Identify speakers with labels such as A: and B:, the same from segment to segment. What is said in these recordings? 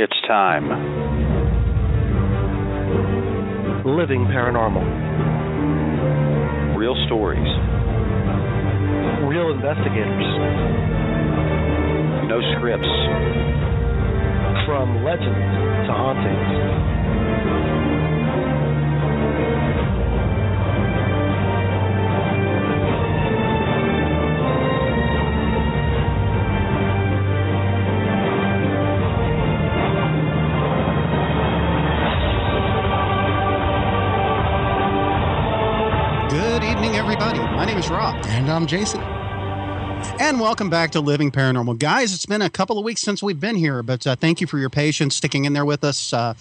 A: It's time. Living paranormal. Real stories.
B: Real investigators.
A: No scripts.
B: From legends to hauntings.
C: Name is Rob.
D: And I'm Jason.
C: And welcome back to Living Paranormal. Guys, it's been a couple of weeks since we've been here, but uh, thank you for your patience sticking in there with us. Uh,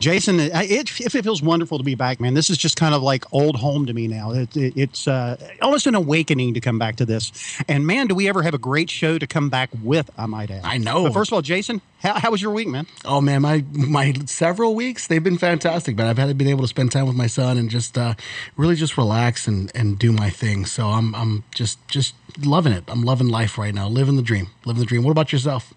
C: Jason, it, it, it feels wonderful to be back, man. This is just kind of like old home to me now. It, it, it's uh, almost an awakening to come back to this. And man, do we ever have a great show to come back with, I might add.
D: I know.
C: But first of all, Jason, how, how was your week, man?
D: Oh man, my my several weeks they've been fantastic, man. I've had been able to spend time with my son and just uh, really just relax and, and do my thing. So I'm I'm just just loving it. I'm loving life right now, living the dream, living the dream. What about yourself?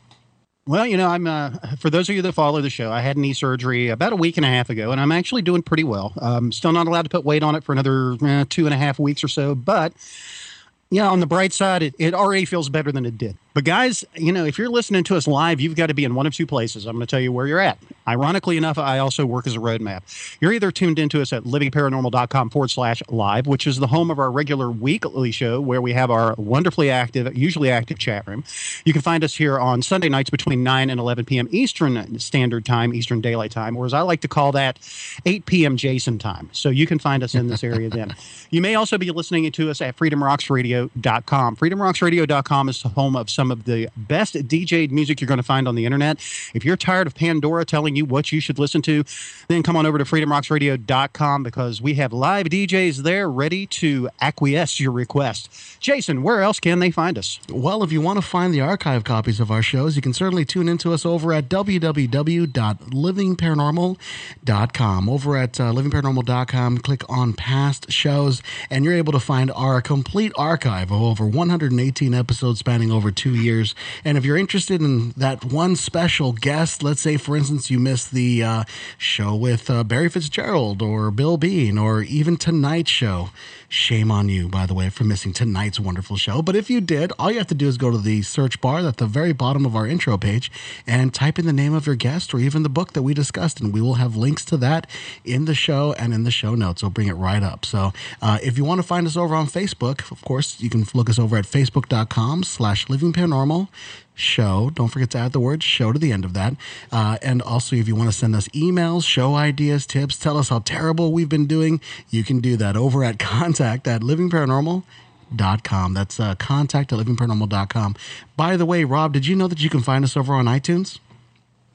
C: Well, you know, I'm uh, for those of you that follow the show, I had knee surgery about a week and a half ago, and I'm actually doing pretty well. Um, still not allowed to put weight on it for another uh, two and a half weeks or so, but yeah, on the bright side, it, it already feels better than it did. But guys, you know, if you're listening to us live, you've got to be in one of two places. I'm going to tell you where you're at. Ironically enough, I also work as a roadmap. You're either tuned into us at livingparanormal.com forward slash live, which is the home of our regular weekly show where we have our wonderfully active, usually active chat room. You can find us here on Sunday nights between 9 and 11 p.m. Eastern Standard Time, Eastern Daylight Time, or as I like to call that, 8 p.m. Jason time. So you can find us in this area then. You may also be listening to us at freedomrocksradio.com. Freedomrocksradio.com is the home of some of the best DJ'd music you're going to find on the internet. If you're tired of Pandora telling you what you should listen to, then come on over to freedomrocksradio.com because we have live DJs there ready to acquiesce your request. Jason, where else can they find us?
D: Well, if you want to find the archive copies of our shows, you can certainly tune into us over at www.livingparanormal.com. Over at uh, livingparanormal.com, click on past shows, and you're able to find our complete archive of over 118 episodes spanning over two years. And if you're interested in that one special guest, let's say, for instance, you missed the uh, show with uh, Barry Fitzgerald or Bill Bean or even tonight's show. Shame on you, by the way, for missing tonight's wonderful show. But if you did, all you have to do is go to the search bar at the very bottom of our intro page and type in the name of your guest or even the book that we discussed, and we will have links to that in the show and in the show notes. We'll bring it right up. So uh, if you want to find us over on Facebook, of course, you can look us over at facebook.com slash living paranormal show. Don't forget to add the word show to the end of that. Uh, and also, if you want to send us emails, show ideas, tips, tell us how terrible we've been doing, you can do that over at contact at livingparanormal.com. That's uh, contact at livingparanormal.com. By the way, Rob, did you know that you can find us over on iTunes?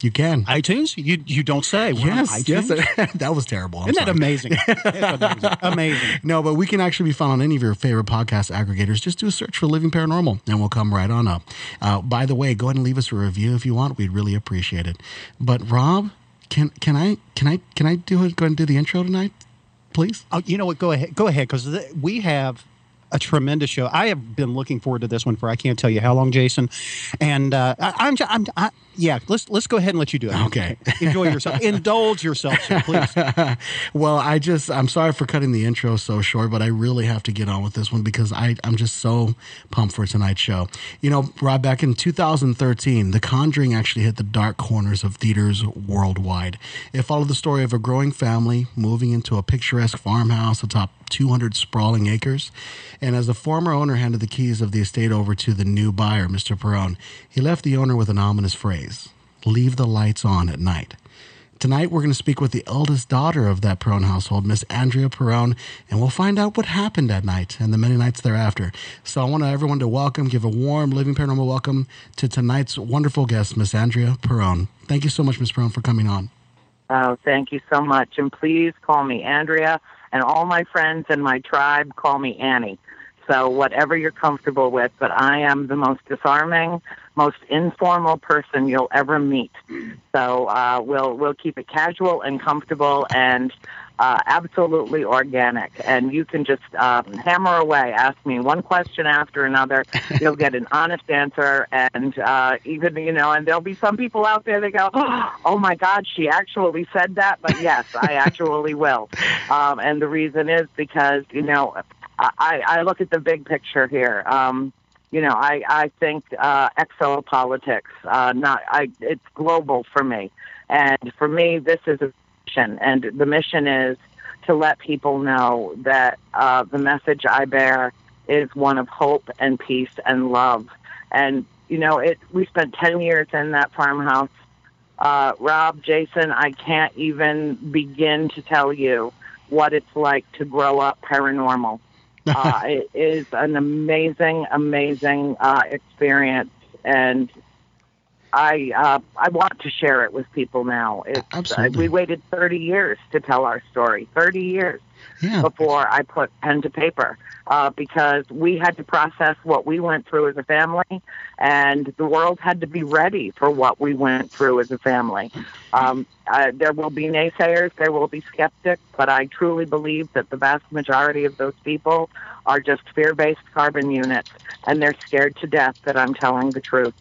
D: You can.
C: iTunes? You you don't say. We're
D: yes, yes. that was terrible. I'm
C: Isn't that amazing? Amazing. amazing.
D: No, but we can actually be found on any of your favorite podcast aggregators. Just do a search for Living Paranormal and we'll come right on up. Uh, by the way, go ahead and leave us a review if you want. We'd really appreciate it. But Rob, can can I can I can I do? Go ahead and do the intro tonight, please.
C: Oh, you know what? Go ahead. Go ahead, because th- we have a tremendous show. I have been looking forward to this one for I can't tell you how long, Jason. And uh, I, I'm, j- I'm, I, yeah. Let's let's go ahead and let you do it.
D: Okay.
C: Enjoy yourself. Indulge yourself, sir, please.
D: well, I just I'm sorry for cutting the intro so short, but I really have to get on with this one because I I'm just so pumped for tonight's show. You know, Rob, back in 2013, The Conjuring actually hit the dark corners of theaters worldwide. It followed the story of a growing family moving into a picturesque farmhouse atop 200 sprawling acres. And as the former owner handed the keys of the estate over to the new buyer, Mr. Perron, he left the owner with an ominous phrase leave the lights on at night. Tonight, we're going to speak with the eldest daughter of that Perron household, Miss Andrea Perron, and we'll find out what happened that night and the many nights thereafter. So I want everyone to welcome, give a warm Living Paranormal welcome to tonight's wonderful guest, Miss Andrea Perron. Thank you so much, Miss Perron, for coming on.
E: Oh, thank you so much. And please call me Andrea, and all my friends and my tribe call me Annie. So whatever you're comfortable with, but I am the most disarming, most informal person you'll ever meet. So uh, we'll we'll keep it casual and comfortable and uh, absolutely organic. And you can just um, hammer away, ask me one question after another. You'll get an honest answer, and uh, even you know, and there'll be some people out there that go, "Oh my God, she actually said that." But yes, I actually will. Um, and the reason is because you know I, I look at the big picture here. Um, you know, I, I think uh, exopolitics, uh, not I, it's global for me, and for me, this is a mission, and the mission is to let people know that uh, the message I bear is one of hope and peace and love. And you know, it we spent ten years in that farmhouse. Uh, Rob, Jason, I can't even begin to tell you what it's like to grow up paranormal uh, it is an amazing, amazing uh, experience, and I uh, I want to share it with people now. It's, uh,
D: Absolutely.
E: we waited 30 years to tell our story. 30 years
D: Yeah.
E: before I put pen to paper uh, because we had to process what we went through as a family, and the world had to be ready for what we went through as a family. Um, uh, there will be naysayers, there will be skeptics, but I truly believe that the vast majority of those people are just fear based carbon units, and they're scared to death that I'm telling the truth.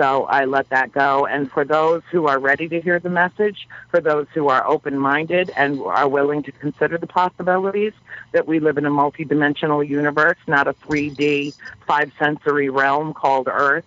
E: So I let that go. And for those who are ready to hear the message, for those who are open minded and are willing to consider the possibilities that we live in a multidimensional universe, not a 3D, five sensory realm called Earth,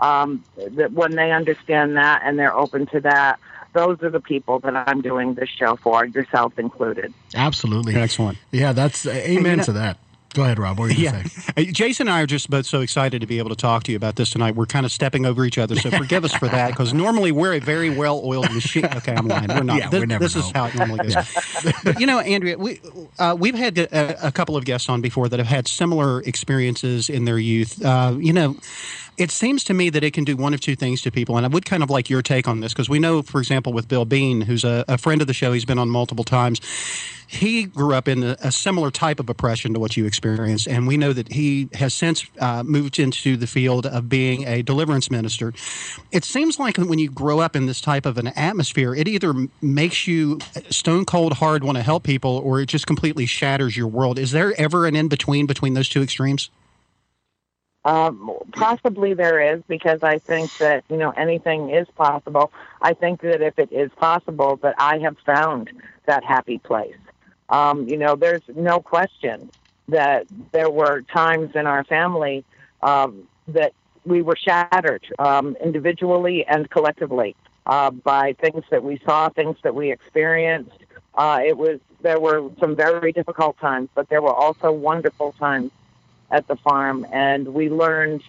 E: um, that when they understand that and they're open to that, those are the people that I'm doing this show for, yourself included.
D: Absolutely.
C: Excellent.
D: Yeah, that's uh, amen
C: know-
D: to that. Go ahead, Rob. What were you
C: Yeah.
D: say?
C: Jason and I are just both so excited to be able to talk to you about this tonight. We're kind of stepping over each other, so forgive us for that because normally we're a very well oiled machine. Okay, I'm lying. We're not.
D: Yeah,
C: this
D: we never
C: this is how it normally goes. but you know, Andrea, we, uh, we've had a, a couple of guests on before that have had similar experiences in their youth. Uh, you know, it seems to me that it can do one of two things to people, and I would kind of like your take on this because we know, for example, with Bill Bean, who's a, a friend of the show, he's been on multiple times. He grew up in a, a similar type of oppression to what you experienced, and we know that he has since uh, moved into the field of being a deliverance minister. It seems like when you grow up in this type of an atmosphere, it either makes you stone cold hard want to help people, or it just completely shatters your world. Is there ever an in between between those two extremes?
E: Um, possibly there is because I think that you know anything is possible. I think that if it is possible, that I have found that happy place. Um, you know, there's no question that there were times in our family um, that we were shattered um, individually and collectively uh, by things that we saw, things that we experienced. Uh, it was there were some very difficult times, but there were also wonderful times at the farm, and we learned.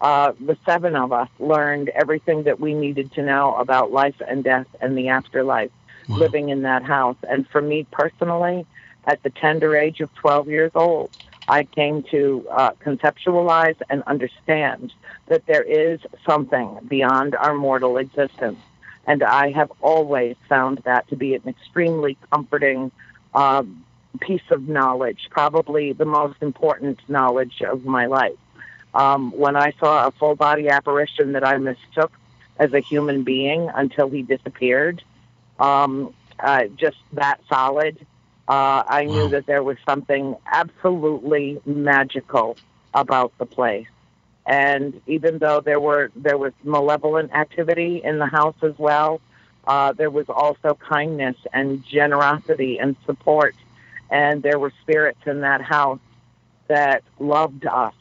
E: Uh, the seven of us learned everything that we needed to know about life and death and the afterlife
D: Wow.
E: living in that house. And for me personally, at the tender age of 12 years old, I came to uh, conceptualize and understand that there is something beyond our mortal existence. And I have always found that to be an extremely comforting um, piece of knowledge, probably the most important knowledge of my life. Um, when I saw a full body apparition that I mistook as a human being until he disappeared, um, uh, just that solid, uh, I knew that there was something absolutely magical about the place. And even though there were there was malevolent activity in the house as well, uh, there was also kindness and generosity and support, and there were spirits in that house that loved us.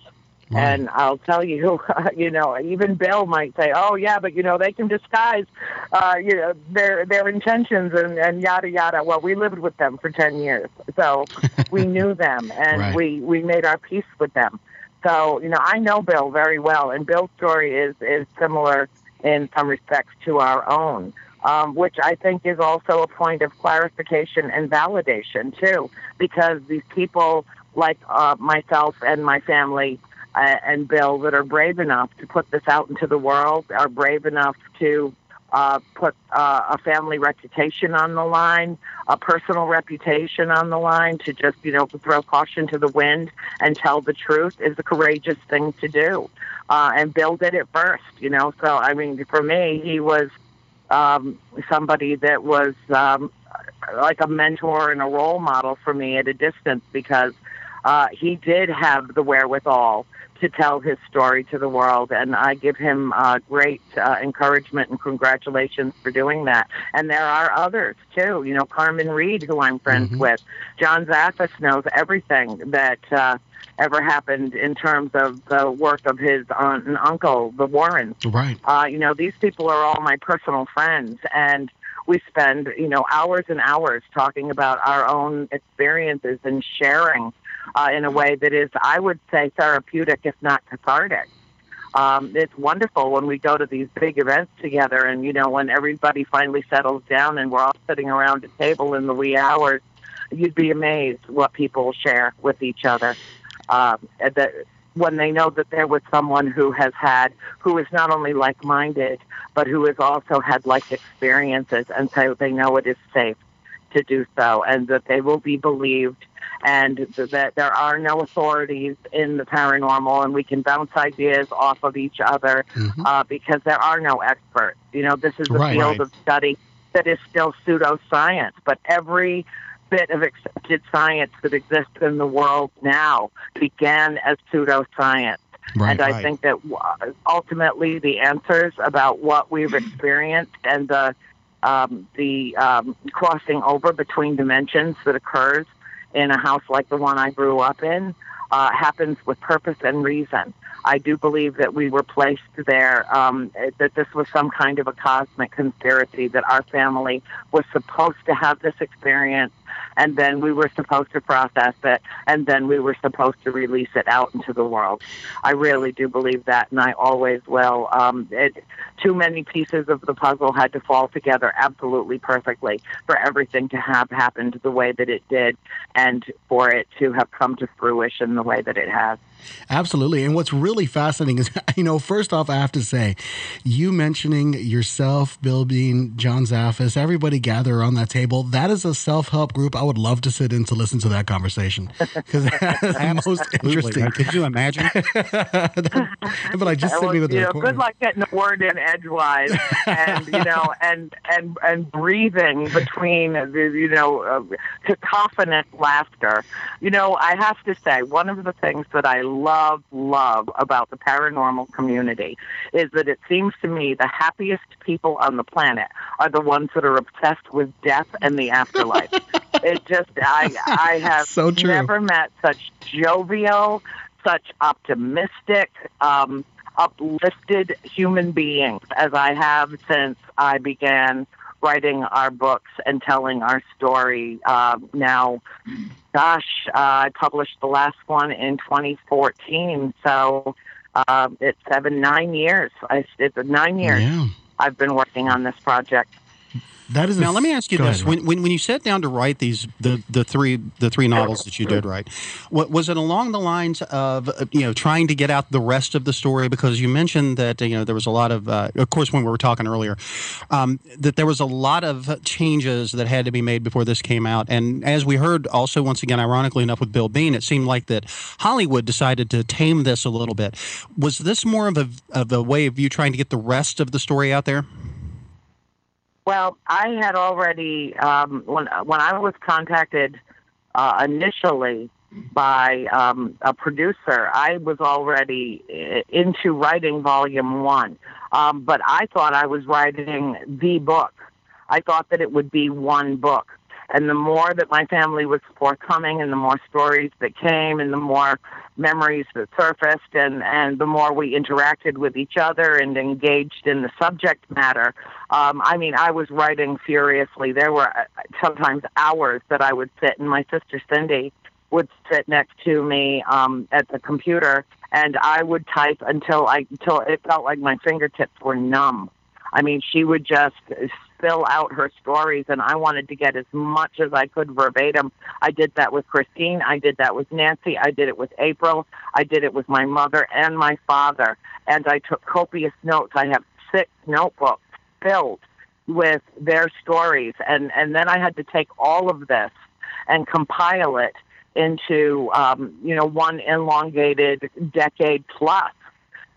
D: Wow.
E: And I'll tell you, you know, even Bill might say, "Oh yeah, but you know they can disguise, uh, you know, their their intentions and and yada yada." Well, we lived with them for ten years, so we knew them and
D: Right.
E: we we made our peace with them. So you know, I know Bill very well, and Bill's story is is similar in some respects to our own. Um, which I think is also a point of clarification and validation too, because these people like uh, myself and my family uh, and Bill that are brave enough to put this out into the world are brave enough to uh, put uh, a family reputation on the line, a personal reputation on the line, to just you know throw caution to the wind and tell the truth is a courageous thing to do. Uh, and Bill did it first, you know. So I mean, for me, he was um, somebody that was um, like a mentor and a role model for me at a distance because uh, he did have the wherewithal to tell his story to the world. And I give him uh, great uh, encouragement and congratulations for doing that. And there are others too. You know, Carmen Reed, who I'm friends
D: Mhm.
E: with. John Zaffis knows everything that uh, ever happened in terms of the work of his aunt and uncle, the Warrens.
D: Right.
E: Uh, you know, these people are all my personal friends, and we spend, you know, hours and hours talking about our own experiences and sharing uh, in a way that is, I would say, therapeutic, if not cathartic. Um, it's wonderful when we go to these big events together, and you know, when everybody finally settles down and we're all sitting around a table in the wee hours. You'd be amazed what people share with each other. Um, that when they know that they're with someone who has had, who is not only like-minded, but who has also had life experiences, and so they know it is safe to do so, and that they will be believed, and that there are no authorities in the paranormal, and we can bounce ideas off of each other
D: Mhm.
E: uh, because there are no experts. You know, this is a
D: Right.
E: field
C: Right.
E: of study that is still pseudoscience, but every bit of accepted science that exists in the world now began as pseudoscience.
D: Right.
E: and I
C: right.
E: think that uh, ultimately the answers about what we've experienced and the um, the um, crossing over between dimensions that occurs in a house like the one I grew up in uh, happens with purpose and reason. I do believe that we were placed there, um, that this was some kind of a cosmic conspiracy, that our family was supposed to have this experience, and then we were supposed to process it, and then we were supposed to release it out into the world. I really do believe that, and I always will. Um, it, too many pieces of the puzzle had to fall together absolutely perfectly for everything to have happened the way that it did, and for it to have come to fruition the way that it has.
D: Absolutely. And what's really fascinating is, you know, first off, I have to say, you mentioning yourself, Bill Bean, John Zaffis, everybody gather around that table. That is a self help group. I would love to sit in to listen to that conversation because that's most
C: Absolutely.
D: interesting.
C: Could you imagine?
D: but I just sent me with the
E: know, good luck getting a word in edgewise, and you know, and and and breathing between the you know uh, cacophonous laughter. You know, I have to say one of the things that I love love about the paranormal community is that it seems to me the happiest people on the planet are the ones that are obsessed with death and the afterlife. it just I I have
D: So true.
E: never met such jovial, such optimistic. Um, uplifted human beings as I have since I began writing our books and telling our story. Uh, now, gosh, uh, I published the last one in 2014, so uh, it's seven, nine years. I, it's nine years
D: Yeah.
E: I've been working on this project.
D: That is a-
C: Now let me ask you this:
D: ahead,
C: when, when when you sat down to write these the the three the three novels that you did write, what was it along the lines of uh, you know trying to get out the rest of the story? Because you mentioned that you know there was a lot of uh, of course when we were talking earlier um, that there was a lot of changes that had to be made before this came out, and as we heard also once again, ironically enough, with Bill Bean, it seemed like that Hollywood decided to tame this a little bit. Was this more of a of a way of you trying to get the rest of the story out there?
E: Well, I had already um, when when I was contacted uh, initially by um, a producer, I was already uh, into writing volume one, um, but I thought I was writing the book. I thought that it would be one book. And the more that my family was forthcoming and the more stories that came and the more memories that surfaced and, and the more we interacted with each other and engaged in the subject matter, um, I mean, I was writing furiously. There were uh, sometimes hours that I would sit, and my sister Cindy would sit next to me um, at the computer, and I would type until I until it felt like my fingertips were numb. I mean, she would just spill out her stories, and I wanted to get as much as I could verbatim. I did that with Christine. I did that with Nancy. I did it with April. I did it with my mother and my father. And I took copious notes. I have six notebooks filled with their stories. And, and then I had to take all of this and compile it into, um, you know, one elongated decade plus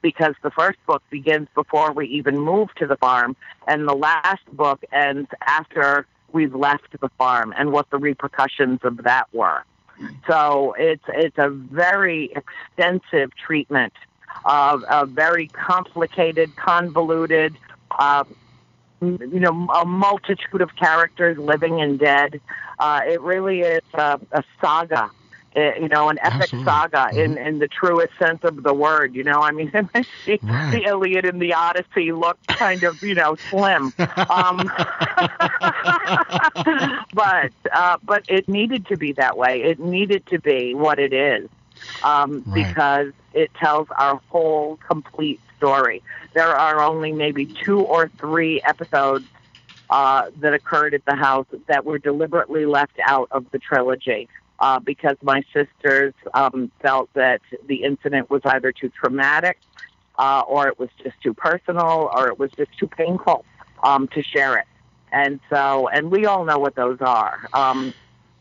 E: because the first book begins before we even move to the farm, and the last book ends after we've left the farm and what the repercussions of that were. So it's it's a very extensive treatment of a very complicated, convoluted, uh, you know, a multitude of characters living and dead. Uh, it really is a, a saga uh, you know, an epic Absolutely. saga mm-hmm. in, in the truest sense of the word. You know, I mean, the, right. the Iliad and the Odyssey look kind of, you know, slim. Um, but uh, but it needed to be that way. It needed to be what it is um, right. because it tells our whole complete story. There are only maybe two or three episodes uh, that occurred at the house that were deliberately left out of the trilogy uh, because my sisters um, felt that the incident was either too traumatic uh, or it was just too personal or it was just too painful um, to share it. And so, and we all know what those are. Um,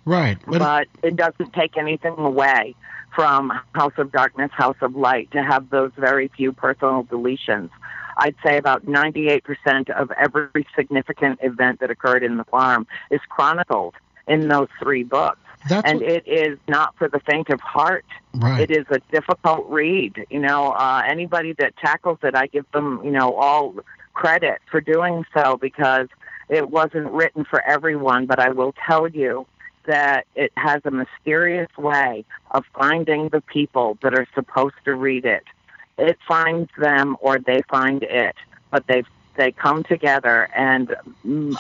D: right.
E: But, but it doesn't take anything away from House of Darkness, House of Light to have those very few personal deletions. I'd say about 98% of every significant event that occurred in the farm is chronicled in those three books. That's and what... it is not for the faint of heart.
D: Right.
E: It is a difficult read. You know, uh, anybody that tackles it, I give them, you know, all credit for doing so because it wasn't written for everyone. But I will tell you that it has a mysterious way of finding the people that are supposed to read it. It finds them or they find it, but they they come together, and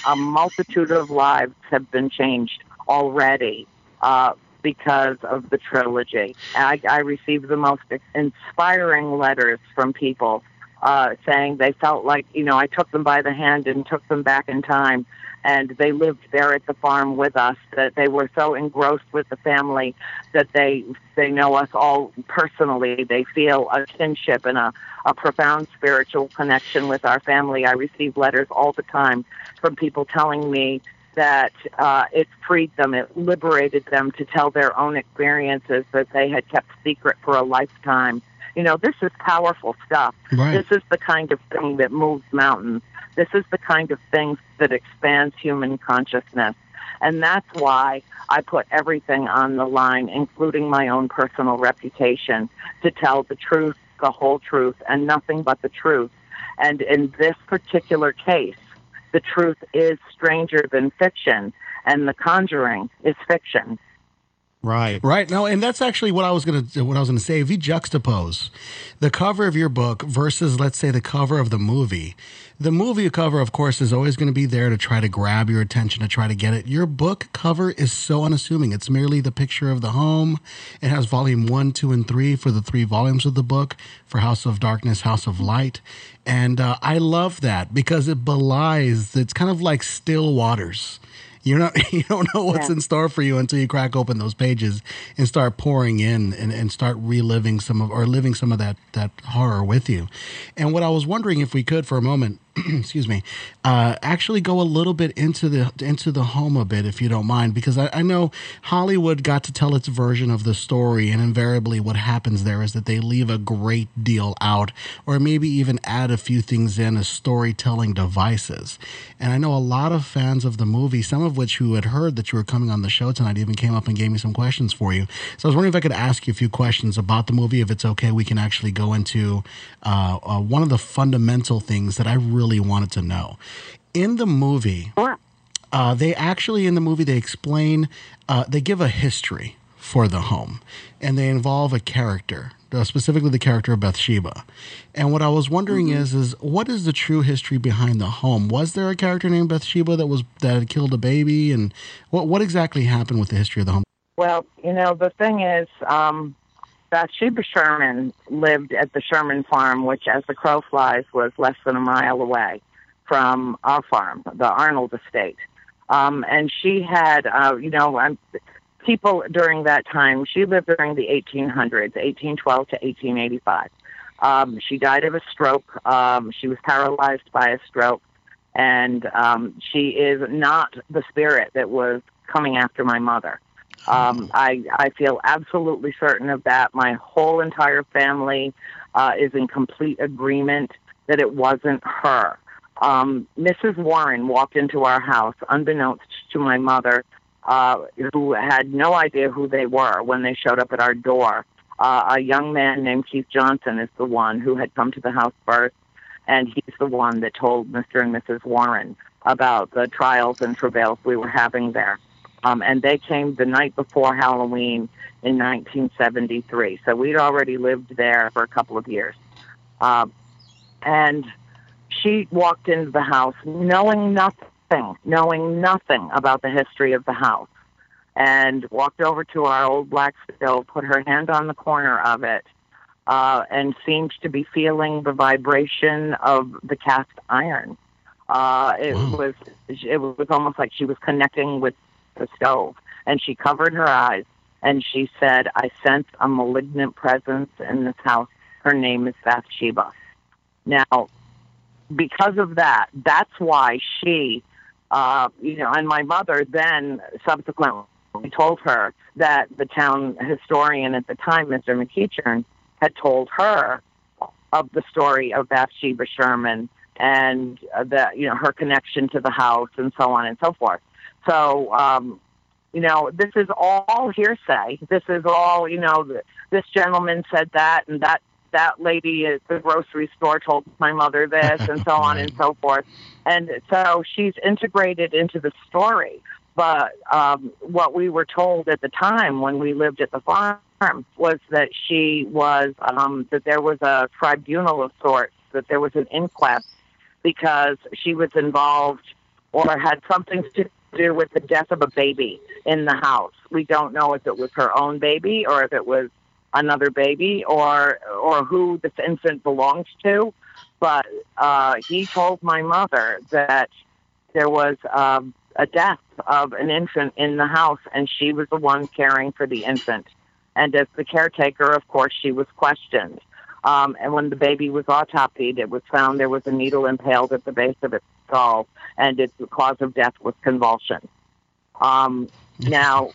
E: a multitude of lives have been changed already uh, because of the trilogy. I, I received the most inspiring letters from people uh, saying they felt like, you know, I took them by the hand and took them back in time. And they lived there at the farm with us. That they were so engrossed with the family that they they know us all personally. They feel a kinship and a, a profound spiritual connection with our family. I receive letters all the time from people telling me that uh, it freed them, it liberated them to tell their own experiences that they had kept secret for a lifetime. You know, this is powerful stuff.
D: Right.
E: This is the kind of thing that moves mountains. This is the kind of thing that expands human consciousness. And that's why I put everything on the line, including my own personal reputation, to tell the truth, the whole truth, and nothing but the truth. And in this particular case, the truth is stranger than fiction, and The Conjuring is fiction.
D: Right, right. No, and that's actually what I was gonna what I was gonna say. If you juxtapose the cover of your book versus, let's say, the cover of the movie, the movie cover, of course, is always to be there to try to grab your attention, to try to get it. Your book cover is so unassuming. It's merely the picture of the home. It has volume one, two, and three for the three volumes of the book for House of Darkness, House of Light. And uh, I love that because it belies, it's kind of like still waters you're not you don't know what's yeah. in store for you until you crack open those pages and start pouring in and, and start reliving some of or living some of that that horror with you. And what I was wondering if we could for a moment excuse me, uh, actually go a little bit into the into the home a bit, if you don't mind, because I, I, know Hollywood got to tell its version of the story, and invariably, what happens there is that they leave a great deal out, or maybe even add a few things in as storytelling devices. And I know a lot of fans of the movie, some of which who had heard that you were coming on the show tonight, even came up and gave me some questions for you. So I was wondering if I could ask you a few questions about the movie. If it's okay, we can actually go into uh, uh, one of the fundamental things that I really really wanted to know. In the movie, uh, they actually, in the movie, they explain, uh, they give a history for the home and they involve a character. Uh, specifically, the character of Bathsheba, and what I was wondering mm-hmm. is, is what is the true history behind the home? Was there a character named Bathsheba that was that had killed a baby, and what what exactly happened with the history of the home?
E: Well, you know, the thing is, um, Bathsheba Sherman lived at the Sherman farm, which, as the crow flies, was less than a mile away. from our farm, the Arnold estate. Um, and she had, uh, you know, um, people during that time, she lived during the 1800s, 1812 to 1885. Um, she died of a stroke. Um, she was paralyzed by a stroke. And um, she is not the spirit that was coming after my mother. Um, I, I feel absolutely certain of that. My whole entire family uh, is in complete agreement that it wasn't her. Um, Mrs. Warren walked into our house, unbeknownst to my mother, uh, who had no idea who they were when they showed up at our door. Uh, a young man named Keith Johnson is the one who had come to the house first, and he's the one that told Mr. and Mrs. Warren about the trials and travails we were having there. Um, and they came the night before Halloween in 1973. So we'd already lived there for a couple of years. Uh, and she walked into the house knowing nothing, knowing nothing about the history of the house, and walked over to our old black stove, put her hand on the corner of it, uh, and seemed to be feeling the vibration of the cast iron. Uh, it
D: Wow.
E: was it was almost like she was connecting with the stove, and she covered her eyes and she said, "I sense a malignant presence in this house. Her name is Bathsheba." Now, because of that, that's why she, uh, you know, and my mother then subsequently told her that the town historian at the time, Mr. McEachern, had told her of the story of Bathsheba Sherman and uh, that you know her connection to the house and so on and so forth. So, um, you know, this is all hearsay. This is all you know. th- This gentleman said that, and that that lady at the grocery store told my mother this, and so on and so forth. And so she's integrated into the story. But um, what we were told at the time when we lived at the farm was that she was um, that there was a tribunal of sorts, that there was an inquest because she was involved or had something to do with the death of a baby in the house. We don't know if it was her own baby or if it was another baby or or who this infant belonged to. But uh, he told my mother that there was um, a death of an infant in the house, and she was the one caring for the infant. And as the caretaker, of course, she was questioned. Um, and when the baby was autopsied, it was found there was a needle impaled at the base of its skull, and its cause of death was convulsion. Um, now,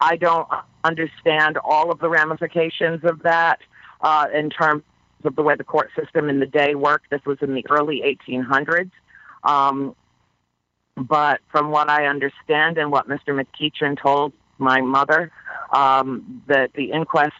E: I don't understand all of the ramifications of that uh, in terms of the way the court system in the day worked. This was in the early 1800s. Um, but from what I understand and what Mr. McEachern told my mother, um, that the inquest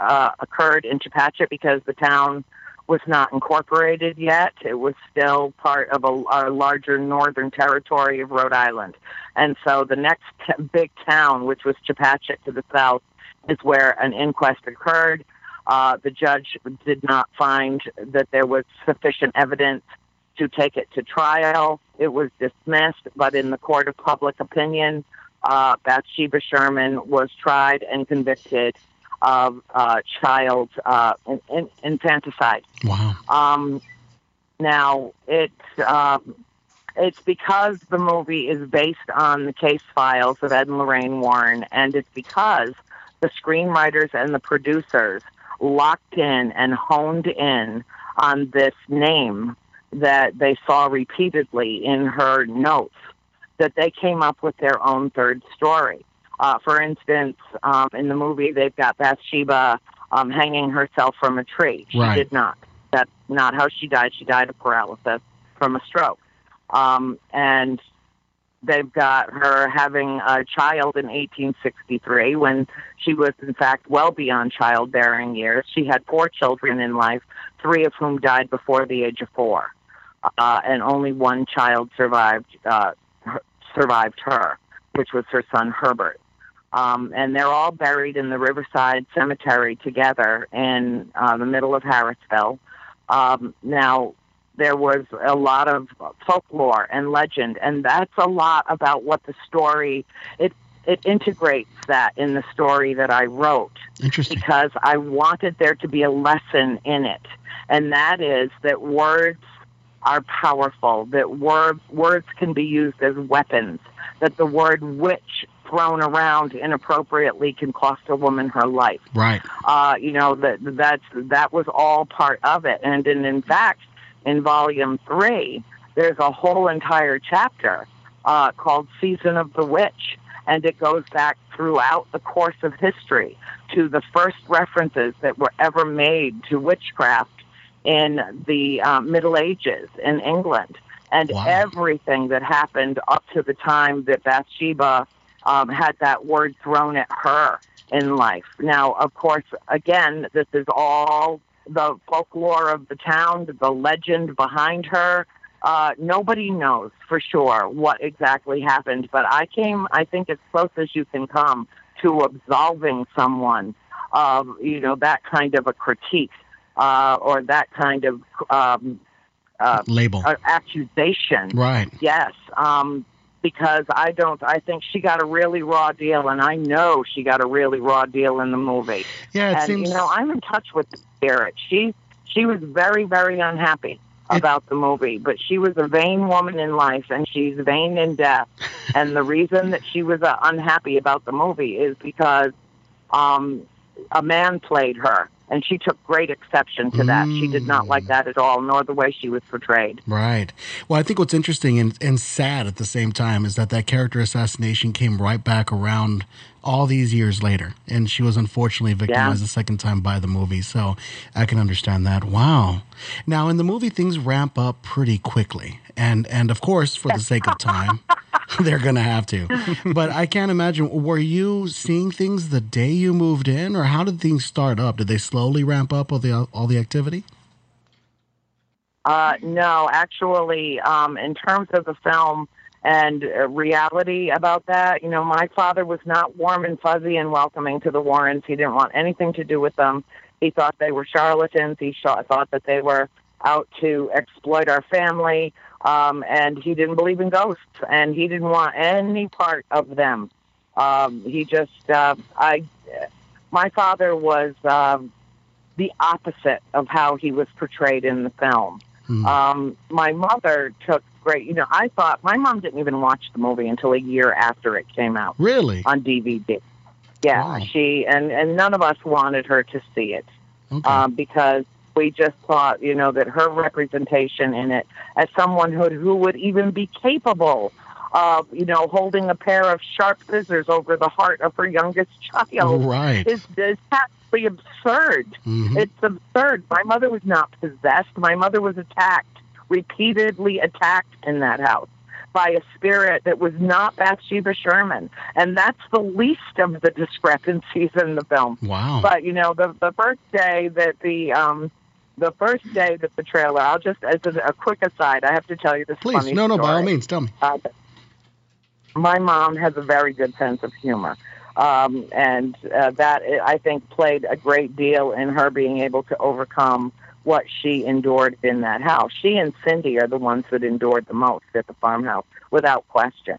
E: uh, occurred in Chepachet because the town was not incorporated yet. It was still part of a, a larger northern territory of Rhode Island. And so the next t- big town, which was Chepachet to the south, is where an inquest occurred. Uh, the judge did not find that there was sufficient evidence to take it to trial. It was dismissed, but in the court of public opinion, uh, Bathsheba Sherman was tried and convicted of uh, child uh, in, in, infanticide.
D: Wow.
E: Um, now it's um, it's because the movie is based on the case files of Ed and Lorraine Warren, and it's because the screenwriters and the producers locked in and honed in on this name that they saw repeatedly in her notes that they came up with their own third story. Uh, for instance, um, in the movie, they've got Bathsheba um, hanging herself from a tree. She
D: Right.
E: did not. That's not how she died. She died of paralysis from a stroke. Um, and they've got her having a child in 1863 when she was, in fact, well beyond childbearing years. She had four children in life, three of whom died before the age of four, uh, and only one child survived uh, her, survived her, which was her son Herbert. Um, and they're all buried in the Riverside Cemetery together in uh, the middle of Harrisville. Um, now, there was a lot of folklore and legend, and that's a lot about what the story it it integrates that in the story that I wrote
D: Interesting.
E: because I wanted there to be a lesson in it, and that is that words are powerful, that words words can be used as weapons, that the word witch thrown around inappropriately can cost a woman her life.
D: Right.
E: Uh, you know that that's that was all part of it, and in, in fact, in volume three, there's a whole entire chapter uh, called "Season of the Witch," and it goes back throughout the course of history to the first references that were ever made to witchcraft in the um, Middle Ages in England, and
D: Wow.
E: everything that happened up to the time that Bathsheba um, had that word thrown at her in life. Now, of course, again, this is all the folklore of the town, the legend behind her. Uh, nobody knows for sure what exactly happened, but I came, I think, as close as you can come to absolving someone of, you know, that kind of a critique uh, or that kind of um, uh,
D: Label.
E: accusation.
D: right.
E: Yes, um, because I don't. I think she got a really raw deal, and I know she got a really raw deal in the movie.
D: Yeah, it
E: and
D: seems.
E: you know, I'm in touch with Spirit. She she was very very unhappy
D: It-
E: about the movie, but she was a vain woman in life, and she's vain in death. and the reason that she was uh, unhappy about the movie is because um, a man played her. And she took great exception to that. She did not
D: Mm.
E: like that at all, nor the way she was portrayed.
D: Right. Well, I think what's interesting and, and sad at the same time is that that character assassination came right back around all these years later. And she was unfortunately victimized the second time by the movie. So I can understand that. Wow. Now, in the movie, things ramp up pretty quickly. And, and of course, for the sake of time, they're going to have to. But I can't imagine. Were you seeing things the day you moved in, or how did things start up? Did they slowly ramp up all the, all the activity?
E: Uh, no, actually, um, in terms of the film and reality about that, you know, my father was not warm and fuzzy and welcoming to the Warrens. He didn't want anything to do with them. He thought they were charlatans. He sh- thought that they were out to exploit our family, um, and he didn't believe in ghosts, and he didn't want any part of them. Um, he just, uh, I, my father was um, the opposite of how he was portrayed in the film.
D: Hmm.
E: Um, my mother took great. You know, I thought my mom didn't even watch the movie until a year after it came out
D: Really?
E: on DVD. Yeah,
D: Wow.
E: she and and none of us wanted her to see it
D: Okay.
E: um, because we just thought, you know, that her representation in it as someone who who would even be capable of, you know, holding a pair of sharp scissors over the heart of her youngest child
D: right.
E: is is absolutely absurd.
D: Mhm.
E: It's absurd. My mother was not possessed. My mother was attacked, repeatedly attacked in that house by a spirit that was not Bathsheba Sherman. And that's the least of the discrepancies in the film.
D: Wow.
E: But, you know, the, the first day that the. Um, the first day that the trailer, I'll just, as a, a quick aside, I have to tell you this
D: Please,
E: funny
D: no, no, by all means, tell me.
E: Uh, my mom has a very good sense of humor. Um, and uh, that, I think, played a great deal in her being able to overcome what she endured in that house. She and Cindy are the ones that endured the most at the farmhouse, without question.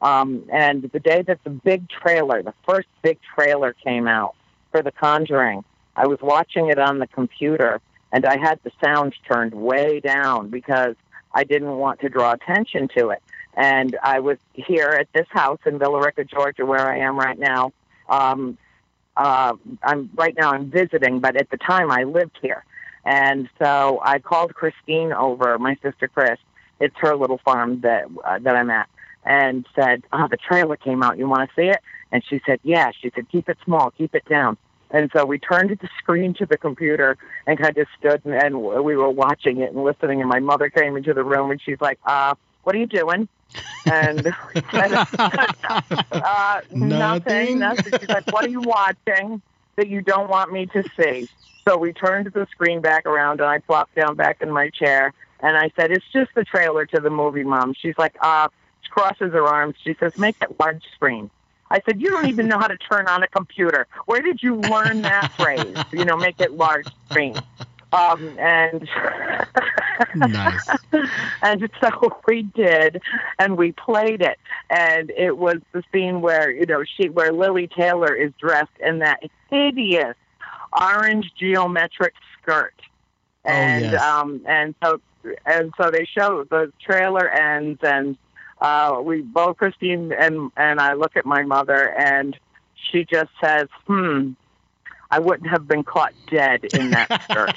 E: Um, and the day that the big trailer, the first big trailer came out for The Conjuring, I was watching it on the computer and I had the sound turned way down because I didn't want to draw attention to it. And I was here at this house in Villa Rica, Georgia, where I am right now. Um, uh, I'm right now. I'm visiting, but at the time I lived here, and so I called Christine over, my sister Chris. It's her little farm that uh, that I'm at, and said, "Oh, the trailer came out. You want to see it?" And she said, "Yeah." She said, "Keep it small. Keep it down." And so we turned the screen to the computer and kind of stood and, and we were watching it and listening. And my mother came into the room and she's like, uh, what are you doing? And said, uh,
D: Nothing.
E: nothing. Nothing. She's like, what are you watching that you don't want me to see? So we turned the screen back around and I plopped down back in my chair and I said, it's just the trailer to the movie, Mom. She's like, uh, she crosses her arms. She says, make it large screen. I said, you don't even know how to turn on a computer. Where did you learn that phrase? You know, make it large screen. Um, and
D: Nice.
E: and so we did, and we played it, and it was the scene where you know she where Lili Taylor is dressed in that hideous orange geometric skirt,
D: Oh,
E: and
D: yes.
E: um and so and so they show the trailer ends, and uh, we both Christine and and I look at my mother, and she just says, "Hmm." I wouldn't have been caught dead in that skirt.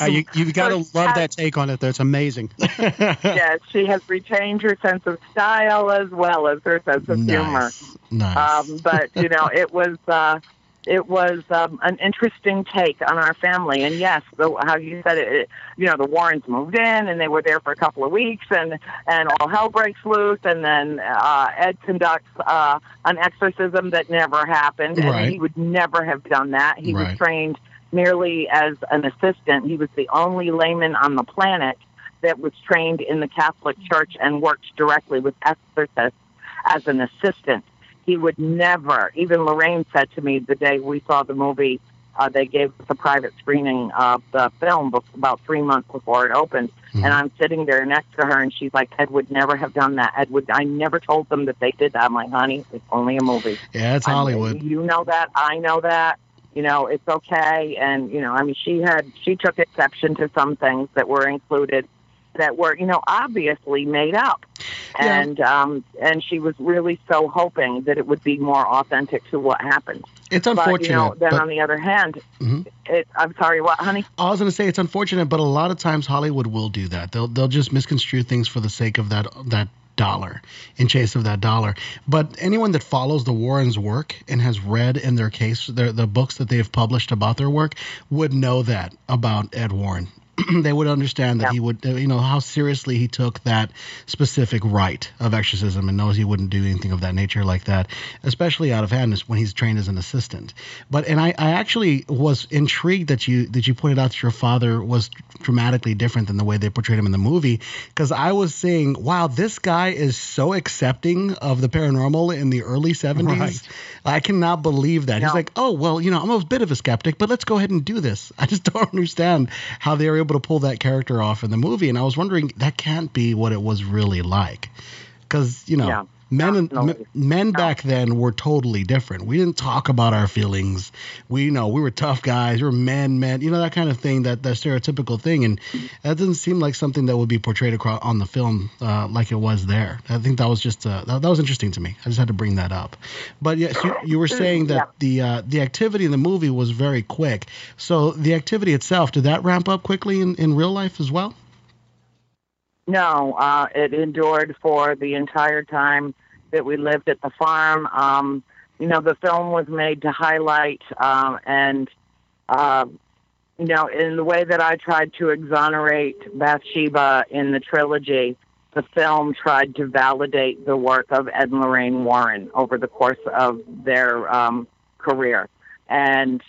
C: Uh, you, you've got to love that take on it, though. It's amazing.
E: yes, she has retained her sense of style as well as her sense of humor.
D: nice. Nice.
E: Um, but you know, it was uh, it was um, an interesting take on our family. And yes, the, how you said it, it, you know, the Warrens moved in and they were there for a couple of weeks, and and all hell breaks loose. And then uh, Ed conducts uh, an exorcism that never happened, and he would never have done that. He
D: Right.
E: was trained merely as an assistant. He was the only layman on the planet that was trained in the Catholic Church and worked directly with exorcists as an assistant. He would never, even Lorraine said to me the day we saw the movie, uh, they gave us a private screening of the film about three months before it opened.
D: Mhm.
E: And I'm sitting there next to her, and she's like, Ed would never have done that. Ed would, I never told them that they did that. I'm like, honey, it's only a movie.
D: yeah, it's
E: I mean,
D: Hollywood.
E: you know that. I know that. You know, it's okay. And, you know, I mean, she had, she took exception to some things that were included that were, you know, obviously made up.
D: Yeah.
E: And, um, and she was really so hoping that it would be more authentic to what happened.
D: It's
E: But,
D: unfortunate.
E: you know, then
D: but-
E: on the other hand,
D: Mhm.
E: it, I'm sorry, what, honey?
D: I was going to say it's unfortunate, but a lot of times Hollywood will do that. They'll they'll just misconstrue things for the sake of that that dollar, in chase of that dollar. But anyone that follows the Warrens' work and has read in their case their, the books that they have published about their work would know that about Ed Warren. they would understand that
E: Yeah.
D: he would, you know, how seriously he took that specific rite of exorcism and knows he wouldn't do anything of that nature like that, especially out of hand when he's trained as an assistant. But and I, I actually was intrigued that you that you pointed out that your father was dramatically different than the way they portrayed him in the movie because I was saying, wow, this guy is so accepting of the paranormal in the early 70s.
C: Right.
D: I cannot believe that. He's like, oh, well, you know, I'm a bit of a skeptic, but let's go ahead and do this. I just don't understand how they were able to pull that character off in the movie. And I was wondering, that can't be what it was really like. Because, you know,
E: Yeah.
D: Men and
E: No, no.
D: m- men back then were totally different. We didn't talk about our feelings. We you know we were tough guys. We were men, men. You know that kind of thing. That that stereotypical thing, and that doesn't seem like something that would be portrayed across on the film uh, like it was there. I think that was just uh, that, that was interesting to me. I just had to bring that up. But yes, you, you were saying that
E: Yeah.
D: the uh, the activity in the movie was very quick. So the activity itself did that ramp up quickly in, in real life as well?
E: No, uh, it endured for the entire time that we lived at the farm. Um, you know, the film was made to highlight um, and, uh, you know, in the way that I tried to exonerate Bathsheba in the trilogy, the film tried to validate the work of Ed and Lorraine Warren over the course of their um, career. And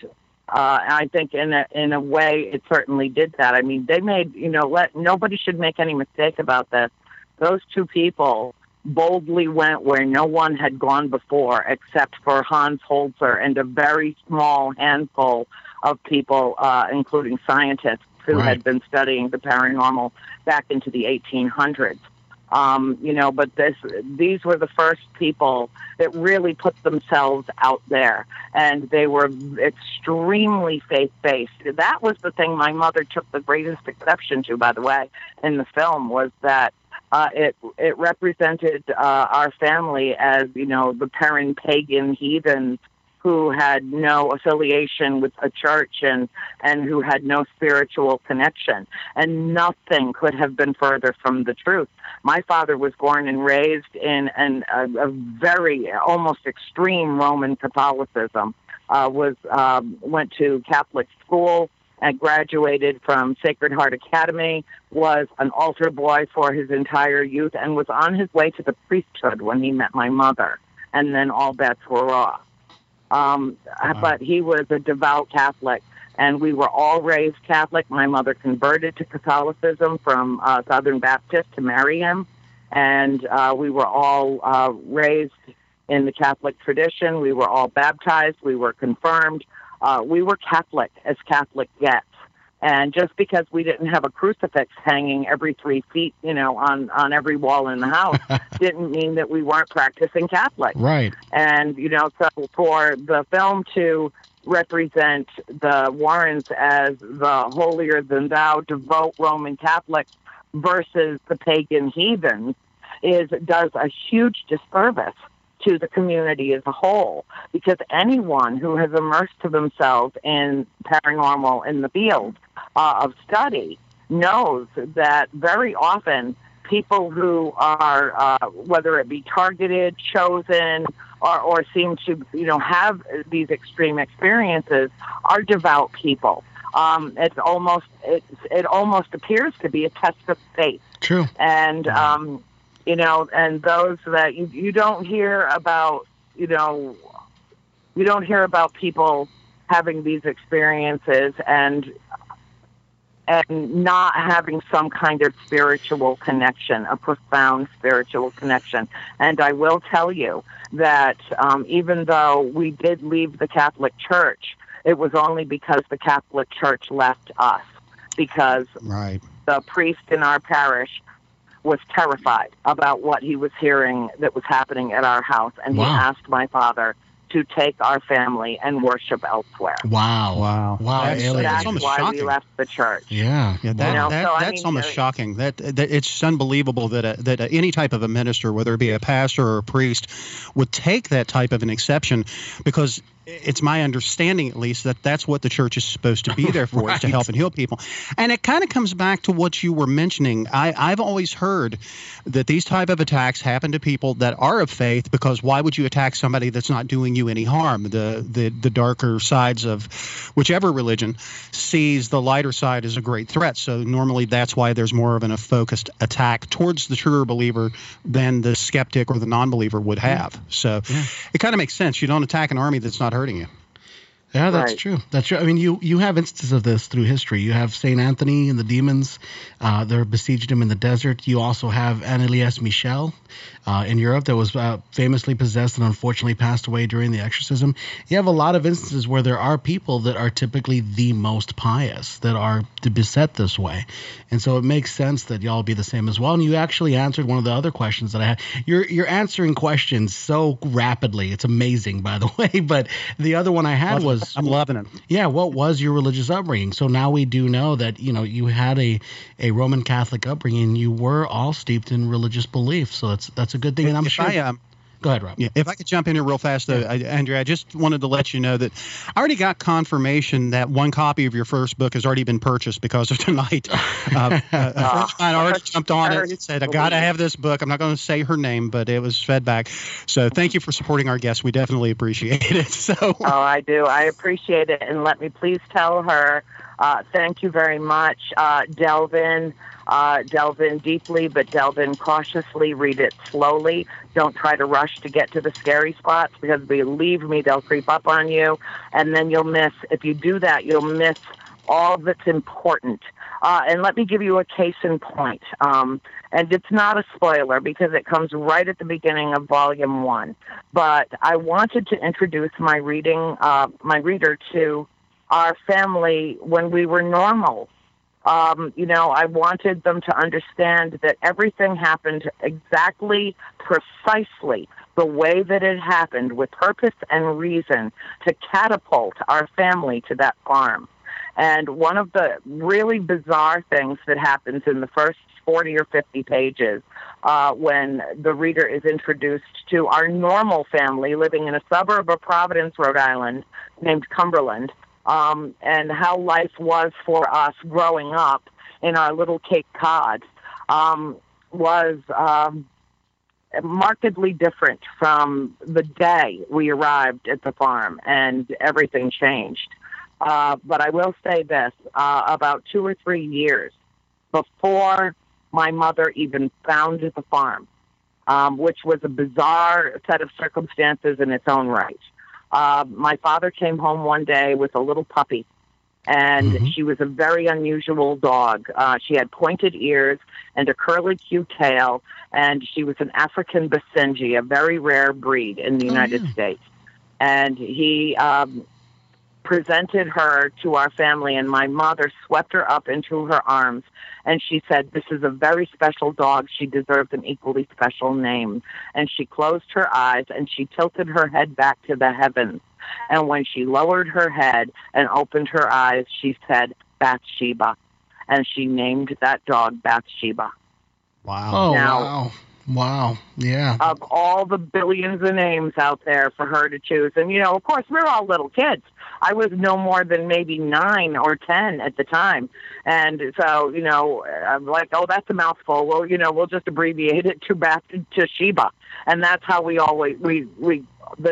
E: uh, I think in a in a way it certainly did that. I mean, they made you know let nobody should make any mistake about this. Those two people boldly went where no one had gone before, except for Hans Holzer and a very small handful of people, uh, including scientists who
D: Right.
E: had been studying the paranormal back into the 1800s. Um, you know, but this these were the first people that really put themselves out there, and they were extremely faith based. That was the thing my mother took the greatest exception to, by the way, in the film was that uh, it it represented uh, our family as you know the parent pagan heathens who had no affiliation with a church and and who had no spiritual connection and nothing could have been further from the truth my father was born and raised in an, a, a very almost extreme roman catholicism uh, was um, went to catholic school and graduated from Sacred Heart Academy, was an altar boy for his entire youth, and was on his way to the priesthood when he met my mother. And then all bets were off. Um, But he was a devout Catholic, and we were all raised Catholic. My mother converted to Catholicism from uh, Southern Baptist to marry him, and uh, we were all uh, raised in the Catholic tradition. We were all baptized. We were confirmed. Uh, we were Catholic as Catholic gets. And just because we didn't have a crucifix hanging every three feet, you know, on, on every wall in the house, didn't mean that we weren't practicing Catholic.
D: Right.
E: And, you know, so for the film to represent the Warrens as the holier than thou devout Roman Catholics versus the pagan heathens is does a huge disservice to the community as a whole because anyone who has immersed themselves in paranormal in the field uh, of study knows that very often people who are uh, whether it be targeted chosen or, or seem to you know have these extreme experiences are devout people. Um, it's almost it, it almost appears to be a test of faith.
D: True.
E: and um, you know, and those that you you don't hear about, you know, you don't hear about people having these experiences and and not having some kind of spiritual connection, a profound spiritual connection. And I will tell you that um, even though we did leave the Catholic Church, it was only because the Catholic Church left us because
C: Right.
E: the priest in our parish was terrified about what he was hearing that was happening at our house, and he asked my father to take our family and worship elsewhere.
D: Wow.
C: Wow.
D: Wow.
C: That's-
D: aliens.
E: That's
C: almost
E: why we left the church.
D: yeah.
C: Yeah, that,
E: You know,
C: that,
E: so I
C: that's
E: mean,
C: almost shocking. That, that it's unbelievable that a, that a, any type of a minister, whether it be a pastor or a priest, would take that type of an exception, because it's my understanding, at least, that that's what the church is supposed to be there for, is to help and heal people. And it kind of comes back to what you were mentioning. I, I've always heard that these type of attacks happen to people that are of faith, because why would you attack somebody that's not doing you any harm? The the the darker sides of whichever religion sees the lighter side as a great threat. So normally that's why there's more of an, a focused attack towards the truer believer than the skeptic or the non-believer would have. So it kind of makes sense. You don't attack an army that's not hurting you.
D: Yeah, that's
E: Right.
D: true. That's true. I mean, you you have instances of this through history. You have Saint Anthony and the demons; uh, they besieged him in the desert. You also have Anneliese Michel uh, in Europe that was uh, famously possessed and unfortunately passed away during the exorcism. You have a lot of instances where there are people that are typically the most pious that are beset this way, and so it makes sense that y'all be the same as well. And you actually answered one of the other questions that I had. You're you're answering questions so rapidly. It's amazing, by the way. But the other one I had was
C: I'm loving it.
D: yeah, what was your religious upbringing? So now we do know that you know you had a, a Roman Catholic upbringing. You were all steeped in religious belief, so that's that's a good thing. And I'm
C: if
D: sure.
C: I, um,
D: go ahead, Rob.
C: Yeah, if I could jump in here real fast, though, I, Andrea, I just wanted to let you know that I already got confirmation that one copy of your first book has already been purchased because of tonight. Uh, a a friend of mine already jumped on it and said, I got to have this book. I'm not going to say her name, but it was fed back. So thank you for supporting our guests. We definitely appreciate it. So,
E: Oh, I do. I appreciate it. And let me please tell her uh, thank you very much. Uh, delve in, uh, delve in deeply, but delve in cautiously. Read it slowly. Don't try to rush to get to the scary spots because believe me, they'll creep up on you. And then you'll miss, if you do that, you'll miss all that's important. Uh, and let me give you a case in point. Um, and it's not a spoiler because it comes right at the beginning of volume one. But I wanted to introduce my reading, uh, my reader to our family when we were normal. Um, you know, I wanted them to understand that everything happened exactly, precisely the way that it happened with purpose and reason to catapult our family to that farm. And one of the really bizarre things that happens in the first 40 or 50 pages uh, when the reader is introduced to our normal family living in a suburb of Providence, Rhode Island, named Cumberland, um, and how life was for us growing up in our little Cape Cod um, was um, markedly different from the day we arrived at the farm, and everything changed. Uh, but I will say this uh, about two or three years before my mother even founded the farm, um, which was a bizarre set of circumstances in its own right. Uh, my father came home one day with a little puppy, and
D: Mhm.
E: she was a very unusual dog. Uh, she had pointed ears and a curly Q tail, and she was an African Basenji, a very rare breed in the
D: Oh,
E: United
D: yeah.
E: States. And he um, presented her to our family, and my mother swept her up into her arms, and she said, "This is a very special dog. She deserves an equally special name." And she closed her eyes and she tilted her head back to the heavens. And when she lowered her head and opened her eyes, she said, "Bathsheba," and she named that dog Bathsheba.
C: Wow.
D: Oh
E: Now-
D: wow, wow, yeah.
E: of all the billions of names out there for her to choose. And, you know, of course, we're all little kids. I was no more than maybe nine or 10 at the time. And so, you know, I'm like, oh, that's a mouthful. Well, you know, we'll just abbreviate it to back to Sheba. And that's how we always, we, we,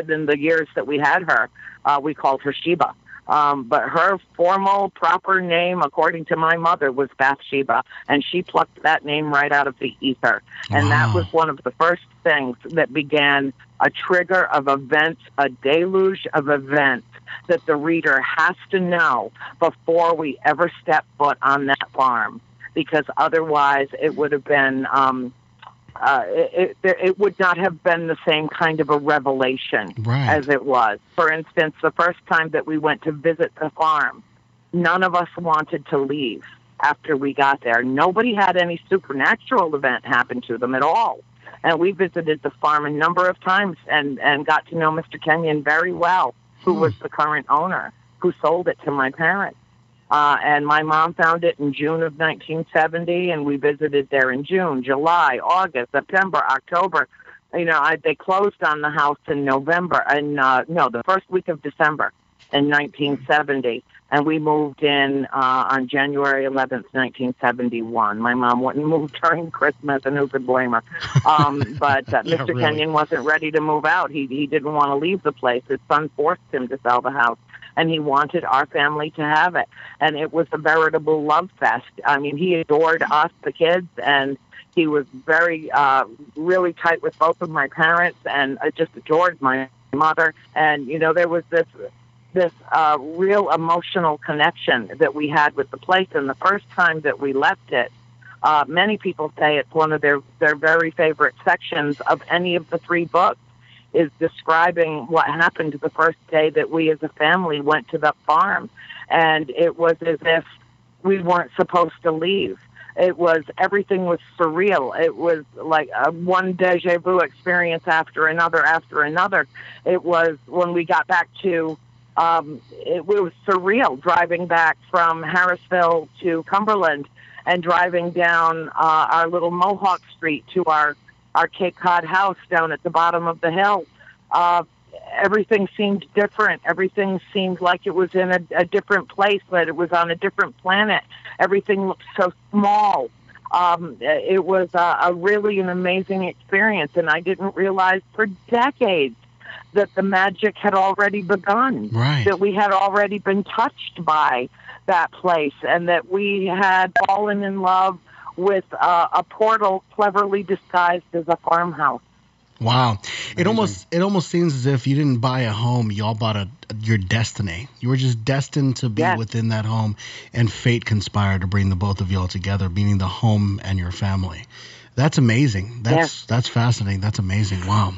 E: in the years that we had her, uh, we called her Sheba. Um, but her formal, proper name, according to my mother, was Bathsheba, and she plucked that name right out of the ether. And that was one of the first things that began a trigger of events, a deluge of events that the reader has to know before we ever step foot on that farm, because otherwise it would have been. Um, uh, it, it, it would not have been the same kind of a revelation
D: Right.
E: as it was. For instance, the first time that we went to visit the farm, none of us wanted to leave after we got there. Nobody had any supernatural event happen to them at all. And we visited the farm a number of times and, and got to know Mr. Kenyon very well, who was the current owner, who sold it to my parents. Uh, and my mom found it in June of 1970, and we visited there in June, July, August, September, October. You know, I, they closed on the house in November, and uh, no, the first week of December in 1970, and we moved in uh, on January 11th, 1971. My mom wouldn't move during Christmas, and who could blame her? Um, but uh,
C: Yeah,
E: Mr.
C: really.
E: Kenyon wasn't ready to move out. He he didn't want to leave the place. His son forced him to sell the house, and he wanted our family to have it. And it was a veritable love fest. I mean, he adored us, the kids, and he was very, uh, really tight with both of my parents, and uh, just adored my mother. And you know, there was this this uh, real emotional connection that we had with the place. And the first time that we left it, uh, many people say it's one of their their very favorite sections of any of the three books is describing what happened the first day that we as a family went to the farm. And it was as if we weren't supposed to leave. It was everything was surreal. It was like a one deja vu experience after another after another. It was when we got back to um, it, was surreal driving back from Harrisville to Cumberland and driving down uh, our little Mohawk Street to our our Cape Cod house down at the bottom of the hill. Uh, everything seemed different. Everything seemed like it was in a, a different place, but it was on a different planet. Everything looked so small. Um, it was a, a really an amazing experience, and I didn't realize for decades that the magic had already begun
D: Right.
E: that we had already been touched by that place and that we had fallen in love with uh, a portal cleverly disguised as a farmhouse.
D: Wow. It almost it almost seems as if you didn't buy a home, y'all bought a your destiny. You were just destined to be
E: Yes.
D: within that home and fate conspired to bring the both of y'all together, meaning the home and your family. That's amazing. That's
E: Yes.
D: that's fascinating. That's amazing. Wow.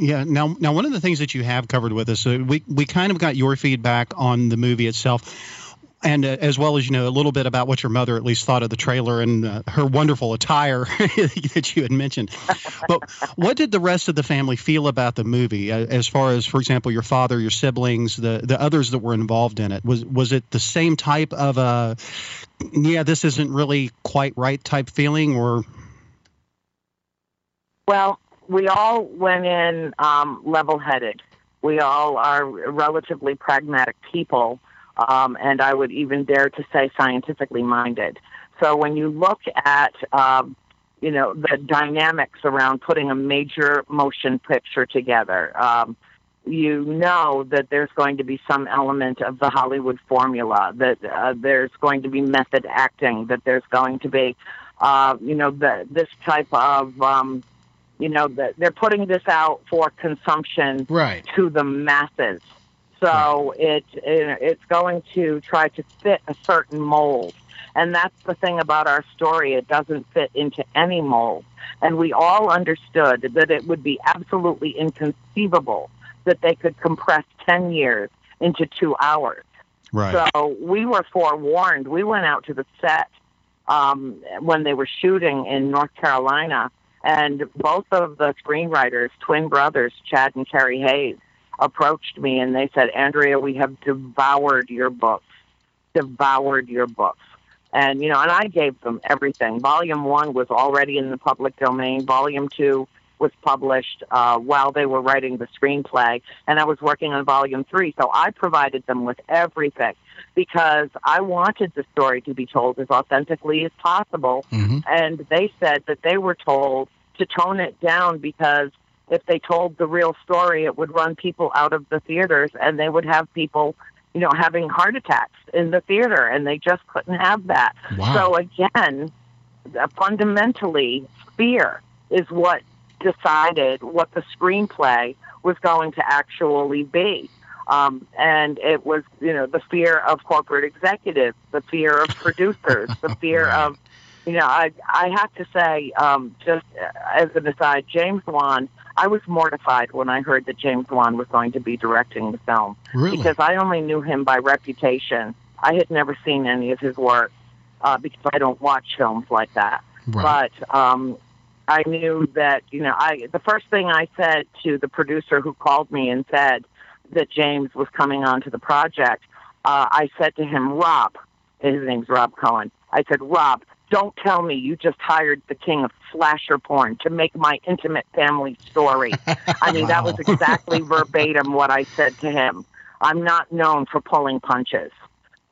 C: Yeah. Now, now, one of the things that you have covered with us, uh, we we kind of got your feedback on the movie itself, and uh, as well as you know a little bit about what your mother at least thought of the trailer and uh, her wonderful attire that you had mentioned. But what did the rest of the family feel about the movie, uh, as far as, for example, your father, your siblings, the the others that were involved in it? Was was it the same type of a, yeah, this isn't really quite right type feeling, or
E: Well, we all went in um, level headed. We all are relatively pragmatic people, um, and I would even dare to say scientifically minded. So when you look at um, you know the dynamics around putting a major motion picture together, um, you know that there's going to be some element of the Hollywood formula. That uh, there's going to be method acting. That there's going to be, uh, you know, the, this type of um, you know, that they're putting this out for consumption
D: Right.
E: to the masses. So it, it it's going to try to fit a certain mold. And that's the thing about our story. It doesn't fit into any mold. And we all understood that it would be absolutely inconceivable that they could compress 10 years into two hours.
D: Right.
E: So we were forewarned. We went out to the set um, when they were shooting in North Carolina, and both of the screenwriters, twin brothers, Chad and Carey Hayes, approached me and they said, Andrea, we have devoured your books, devoured your books. And, you know, and I gave them everything. Volume one was already in the public domain. Volume two was published uh, while they were writing the screenplay, and I was working on volume three. So I provided them with everything because I wanted the story to be told as authentically as possible.
D: Mhm.
E: And they said that they were told to tone it down because if they told the real story, it would run people out of the theaters and they would have people, you know, having heart attacks in the theater, and they just couldn't have that.
D: Wow.
E: So again, fundamentally, fear is what decided what the screenplay was going to actually be. Um, and it was, you know, the fear of corporate executives, the fear of producers, the fear
D: Right.
E: of, you know, I I have to say, um, just as an aside, James Wan. I was mortified when I heard that James Wan was going to be directing the film
D: really?
E: because I only knew him by reputation. I had never seen any of his work uh, because I don't watch films like that.
D: right.
E: But um, I knew that you know I the first thing I said to the producer who called me and said that James was coming onto the project. Uh, I said to him, Rob, his name's Rob Cowan. I said, Rob, don't tell me you just hired the king of slasher porn to make my intimate family story. I mean, that was exactly verbatim what I said to him. I'm not known for pulling punches.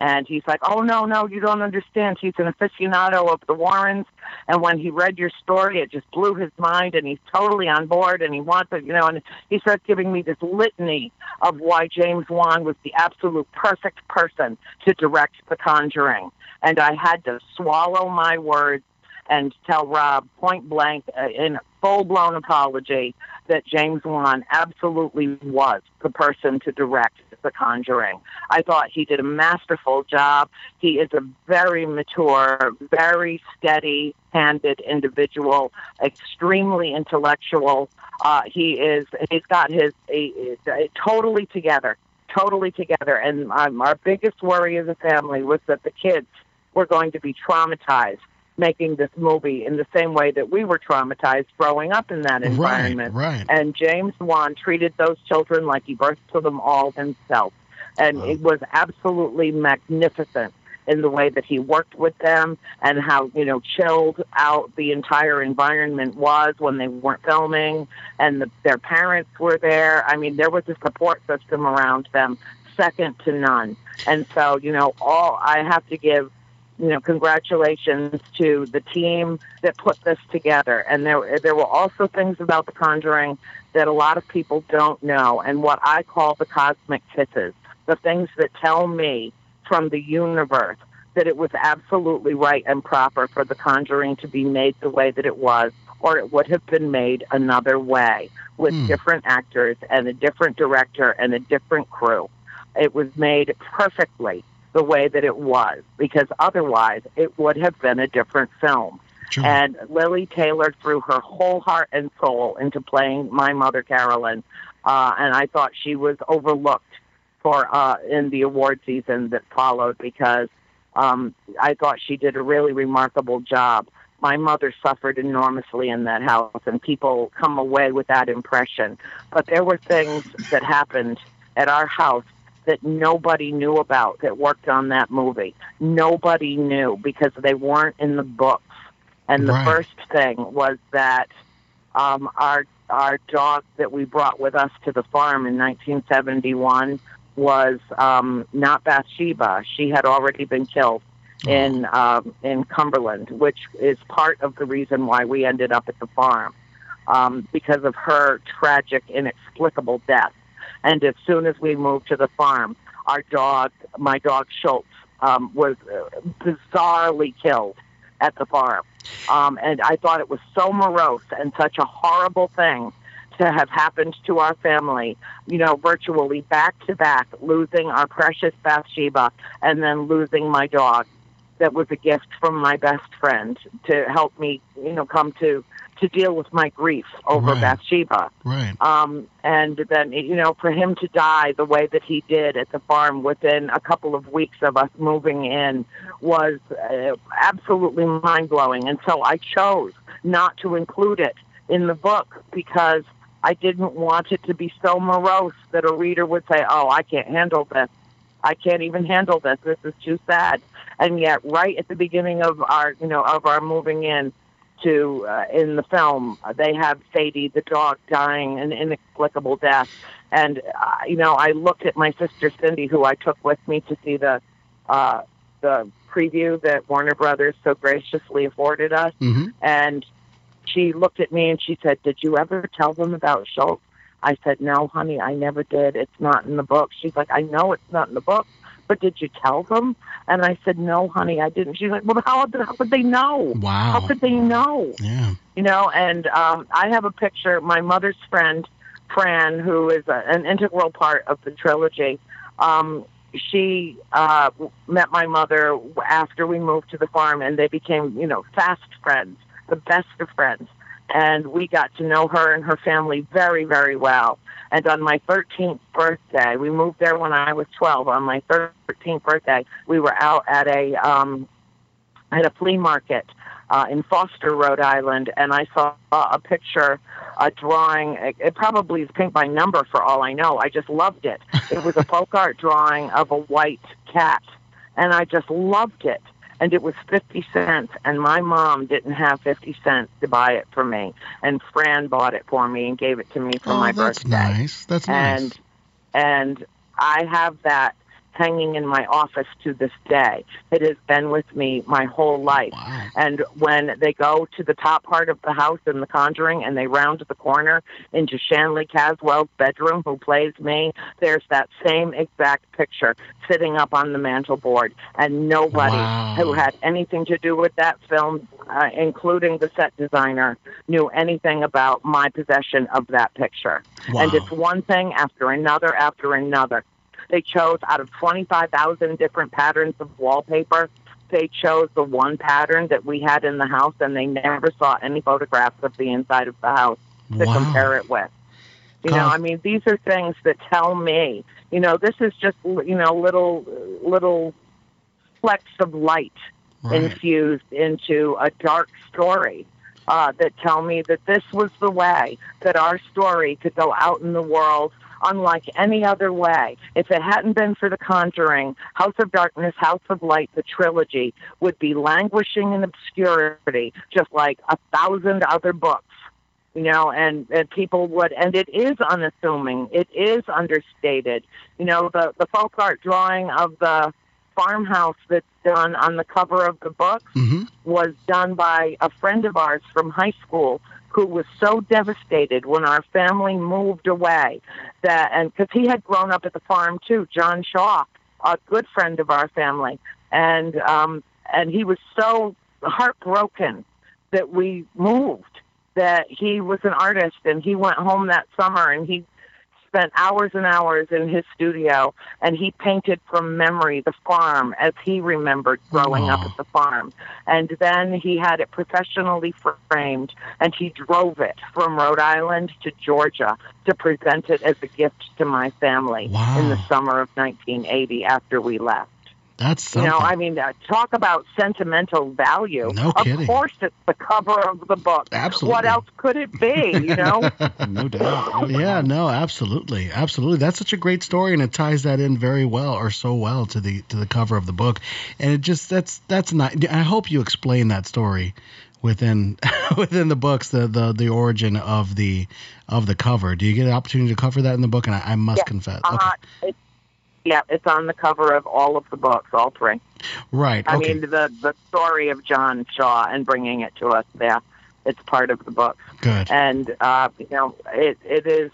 E: And he's like, oh, no, no, you don't understand. He's an aficionado of the Warrens. And when he read your story, it just blew his mind, and he's totally on board, and he wants it, you know. And he starts giving me this litany of why James Wan was the absolute perfect person to direct The Conjuring. And I had to swallow my words and tell Rob point blank uh, in full blown apology that James Wan absolutely was the person to direct The Conjuring. I thought he did a masterful job. He is a very mature, very steady handed individual, extremely intellectual. Uh, he is, he's got his, he, he- totally together, totally together. And um, our biggest worry as a family was that the kids were going to be traumatized making this movie in the same way that we were traumatized growing up in that environment.
D: Right.
E: And James Wan treated those children like he birthed them all himself. And
D: Wow.
E: it was absolutely magnificent in the way that he worked with them and how, you know, chilled out the entire environment was when they weren't filming and the, their parents were there. I mean, there was a support system around them second to none. And so, you know, all I have to give you know, congratulations to the team that put this together. And there, there were also things about The Conjuring that a lot of people don't know, and what I call the cosmic kisses, the things that tell me from the universe that it was absolutely right and proper for The Conjuring to be made the way that it was, or it would have been made another way with
D: Hmm.
E: different actors and a different director and a different crew. It was made perfectly the way that it was because otherwise it would have been a different film.
D: Sure.
E: And Lili Taylor threw her whole heart and soul into playing my mother Carolyn, uh, and I thought she was overlooked for uh, in the award season that followed because um, I thought she did a really remarkable job. My mother suffered enormously in that house, and people come away with that impression. But there were things that happened at our house that nobody knew about that worked on that movie. Nobody knew because they weren't in the books. And the
D: Right.
E: first thing was that um, our our dog that we brought with us to the farm in 1971 was um, not Bathsheba. She had already been killed in um, in Cumberland, which is part of the reason why we ended up at the farm um, because of her tragic, inexplicable death. And as soon as we moved to the farm, our dog, my dog Schultz, um, was uh, bizarrely killed at the farm. Um, and I thought it was so morose and such a horrible thing to have happened to our family, you know, virtually back to back, losing our precious Bathsheba and then losing my dog. That was a gift from my best friend to help me, you know, come to to deal with my grief over
D: Right.
E: Bathsheba.
D: Right.
E: Um, and then, you know, for him to die the way that he did at the farm within a couple of weeks of us moving in was uh, absolutely mind blowing. And so I chose not to include it in the book because I didn't want it to be so morose that a reader would say, oh, I can't handle this. I can't even handle this. This is too sad. And yet, right at the beginning of our, you know, of our moving in, to uh, in the film. They have Sadie the dog dying an inexplicable death. And uh, you know I looked at my sister Cindy who I took with me to see the uh, the preview that Warner Brothers so graciously afforded us.
D: Hmm
E: and she looked at me and she said did you ever tell them about Schultz? I said no honey I never did. It's not in the book. She's like I know it's not in the book but did you tell them? And I said no honey I didn't. She's like well how, how could they know?
D: Wow.
E: how could they know?
D: Yeah.
E: you know and um i have a picture my mother's friend fran who is a, an integral part of the trilogy. Um she uh met my mother after we moved to the farm and they became you know fast friends the best of friends and we got to know her and her family very very well and on my 13th birthday we moved there when i was 12 on my 13th birthday we were out at a um at a flea market uh, in Foster, Rhode Island, and I saw a picture, a drawing. It, it probably is paint by number for all I know. I just loved it. It was a folk art drawing of a white cat, and I just loved it. And it was 50 cents, and my mom didn't have 50 cents to buy it for me. And Fran bought it for me and gave it to me for
D: oh,
E: my
D: that's
E: birthday
D: nice. That's nice.
E: and and I have that hanging in my office to this day. It has been with me my whole life.
D: wow.
E: And when they go to the top part of the house in The Conjuring and they round the corner into Shanley Caswell's bedroom, who plays me, there's that same exact picture sitting up on the mantel board. And nobody
D: Wow.
E: who had anything to do with that film, uh, including the set designer, knew anything about my possession of that picture.
D: Wow.
E: And it's one thing after another after another. They chose out of 25,000 different patterns of wallpaper. They chose the one pattern that we had in the house, and they never saw any photographs of the inside of the house to
D: Wow.
E: compare it with. You know, I mean, these are things that tell me, you know, this is just, you know, little, little flecks of light
D: Right.
E: infused into a dark story uh, that tell me that this was the way that our story could go out in the world unlike any other way. If it hadn't been for The Conjuring, House of Darkness, House of Light, the trilogy would be languishing in obscurity, just like a thousand other books. You know, and, and people would, and it is unassuming. It is understated. You know, the, the folk art drawing of the farmhouse that's done on the cover of the book
D: hmm
E: was done by a friend of ours from high school who was so devastated when our family moved away that and because he had grown up at the farm too john shaw a good friend of our family. And um and he was so heartbroken that we moved that he was an artist and he went home that summer and he spent hours and hours in his studio and he painted from memory the farm as he remembered growing up at the farm. And then he had it professionally framed and he drove it from Rhode Island to Georgia to present it as a gift to my family in the summer of 1980 after we left.
D: That's
E: You
D: something.
E: know, I mean, uh, talk about sentimental value.
D: No
E: of
D: kidding.
E: course, it's the cover of the book.
D: Absolutely.
E: What else could it be? You know?
C: no doubt.
D: yeah, no, absolutely, absolutely. That's such a great story, and it ties that in very well, or so well, to the to the cover of the book. And it just that's that's not. I hope you explain that story within within the books, the the the origin of the of the cover. Do you get an opportunity to cover that in the book? And I, I must
E: Yeah.
D: confess,
E: Uh,
D: okay,
E: yeah, it's on the cover of all of the books, all three.
D: right,
E: I
D: okay,
E: mean, the the story of John Shaw and bringing it to us. there. it's part of the book,
D: good,
E: and uh, you know, it it is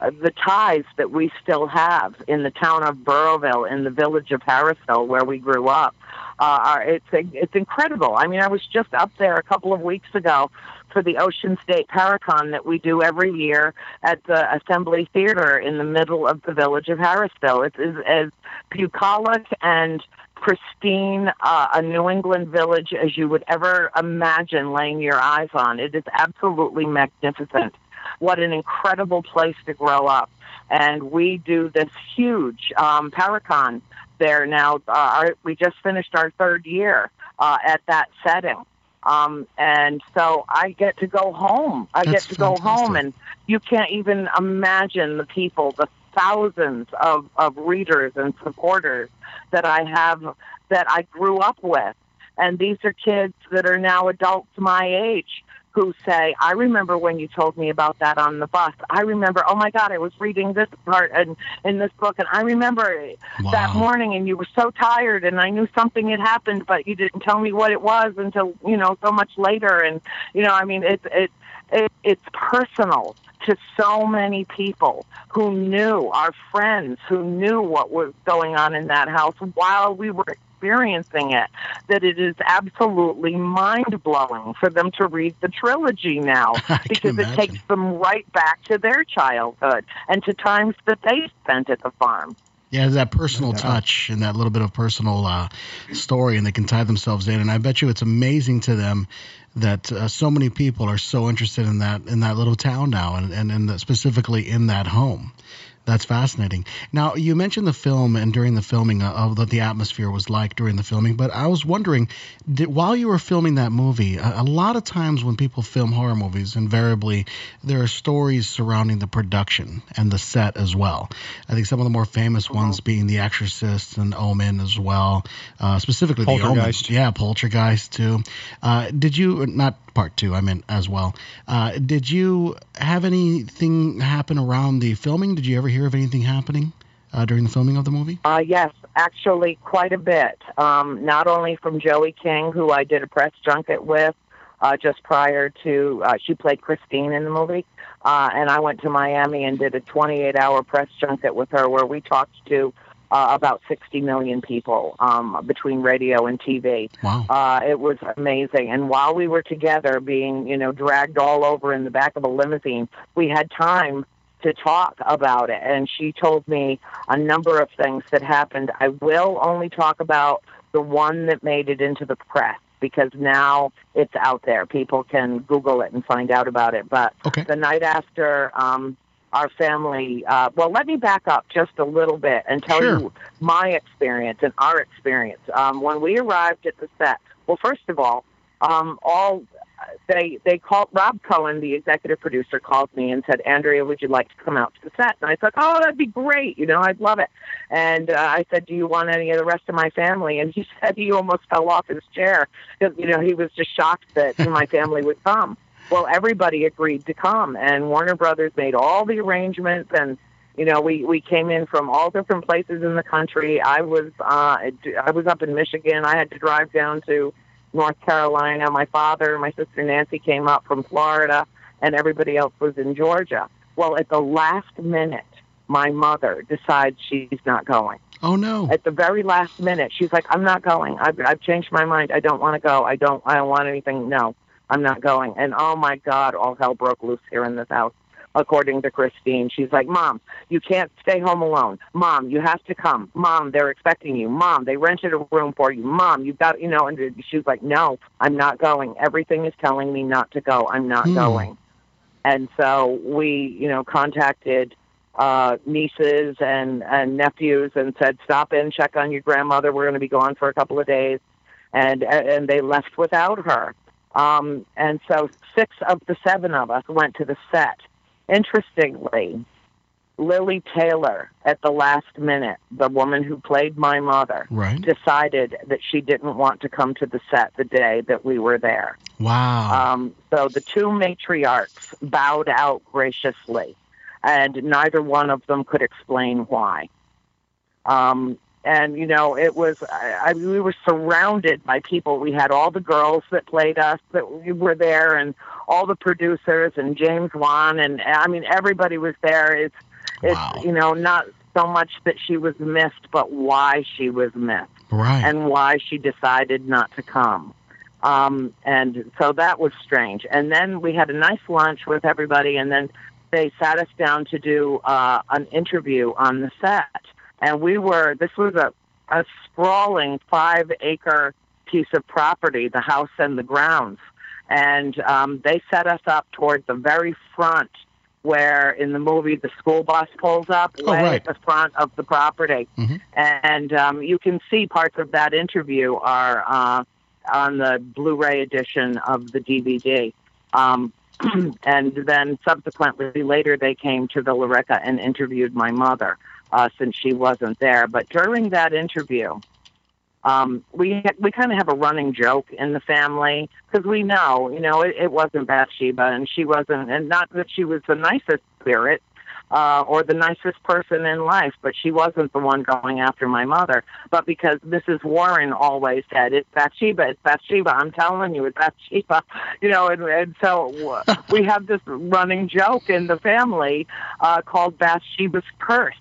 E: uh, the ties that we still have in the town of Burrillville, in the village of Harrisville, where we grew up. Uh, are it's it's incredible. I mean, I was just up there a couple of weeks ago for the Ocean State Paracon that we do every year at the Assembly Theater in the middle of the village of Harrisville. It's as, as bucolic and pristine uh, a New England village as you would ever imagine laying your eyes on. It is absolutely magnificent. What an incredible place to grow up. And we do this huge um, Paracon there now. Uh, our, we just finished our third year uh, at that setting. Um, and so I get to go home. I
D: That's
E: get to go home, and you can't even imagine the people, the thousands of, of readers and supporters that I have that I grew up with. And these are kids that are now adults my age who say, I remember when you told me about that on the bus. I remember, oh my God, I was reading this part and in this book, and I remember that morning, and you were so tired, and I knew something had happened, but you didn't tell me what it was until, you know, so much later. And, you know, I mean, it, it, it, it's personal to so many people who knew, our friends who knew what was going on in that house while we were experiencing it, that it is absolutely mind blowing for them to read the trilogy now because it takes them right back to their childhood and to times that they spent at the farm.
D: Yeah, that personal touch and that little bit of personal uh, story, and they can tie themselves in. And I bet you it's amazing to them that uh, so many people are so interested in that in that little town now, and and, and specifically in that home. That's fascinating. Now, you mentioned the film and during the filming uh, of what the atmosphere was like during the filming, but I was wondering, did, while you were filming that movie, a, a lot of times when people film horror movies, invariably there are stories surrounding the production and the set as well. I think some of the more famous ones being The Exorcist and Omen as well, uh, specifically the Omen. Yeah, Poltergeist too. Uh, did you not part two? I meant as well. Uh, did you have anything happen around the filming? Did you ever hear of anything happening uh, during the filming of the movie?
E: Uh, yes, actually, quite a bit. Um, not only from Joey King, who I did a press junket with uh, just prior to, uh, she played Christine in the movie. Uh, and I went to Miami and did a 28 hour press junket with her where we talked to uh, about 60 million people um, between radio and TV.
D: Wow.
E: Uh, it was amazing. And while we were together, being you know dragged all over in the back of a limousine, we had time to talk about it. And she told me a number of things that happened. I will only talk about the one that made it into the press because now it's out there. People can Google it and find out about it. But
D: Okay.
E: the night after um, our family, uh, well, let me back up just a little bit and tell
D: Sure.
E: you my experience and our experience. Um, when we arrived at the set, well, first of all, um, all they they called Rob Cowan, the executive producer, called me and said, "Andrea, would you like to come out to the set?" And I said, "Oh, that'd be great. You know, I'd love it." And uh, I said, "Do you want any of the rest of my family?" And he said he almost fell off his chair because you know he was just shocked that my family would come. Well, everybody agreed to come, and Warner Brothers made all the arrangements and you know, we we came in from all different places in the country. I was uh, I was up in Michigan. I had to drive down to North Carolina. My father, my sister Nancy came up from Florida, and everybody else was in Georgia. Well, at the last minute, my mother decides she's not going.
D: Oh no.
E: At the very last minute, she's like, "I'm not going. I've, I've changed my mind. I don't want to go. I don't. I don't want anything. No, I'm not going." And oh my God, all hell broke loose here in this house. According to Christine, she's like, "Mom, you can't stay home alone. Mom, you have to come. Mom, they're expecting you. Mom, they rented a room for you. Mom, you've got, you know." And she was like, "No, I'm not going. Everything is telling me not to go. I'm not
D: Hmm.
E: going." And so we, you know, contacted uh, nieces and, and nephews and said, "Stop in, check on your grandmother. We're going to be gone for a couple of days," and and they left without her. Um, and so six of the seven of us went to the set. Interestingly, Lili Taylor, at the last minute, the woman who played my mother,
D: Right.
E: decided that she didn't want to come to the set the day that we were there.
D: Wow.
E: Um, so the two matriarchs bowed out graciously, and neither one of them could explain why. Um, and you know, it was I, I, we were surrounded by people. We had all the girls that played us that we were there, and all the producers and James Wan, and I mean everybody was there. It's it's
D: Wow.
E: you know not so much that she was missed, but why she was missed
D: right.
E: and why she decided not to come. Um, and so that was strange. And then we had a nice lunch with everybody, and then they sat us down to do uh, an interview on the set. And we were, this was a a sprawling five acre piece of property, the house and the grounds. And um, they set us up toward the very front where in the movie the school bus pulls up
D: Oh,
E: way
D: right.
E: at the front of the property.
D: Mhm.
E: And um, you can see parts of that interview are uh, on the Blu ray edition of the DVD. Um, and then subsequently later they came to the Lorica and interviewed my mother uh, since she wasn't there. But during that interview, um, we we kind of have a running joke in the family because we know, you know, it, it wasn't Bathsheba, and she wasn't, and not that she was the nicest spirit uh, or the nicest person in life, but she wasn't the one going after my mother. But because Mrs. Warren always said, "It's Bathsheba, it's Bathsheba," I'm telling you, it's Bathsheba, you know, and, and so we have this running joke in the family uh, called Bathsheba's curse.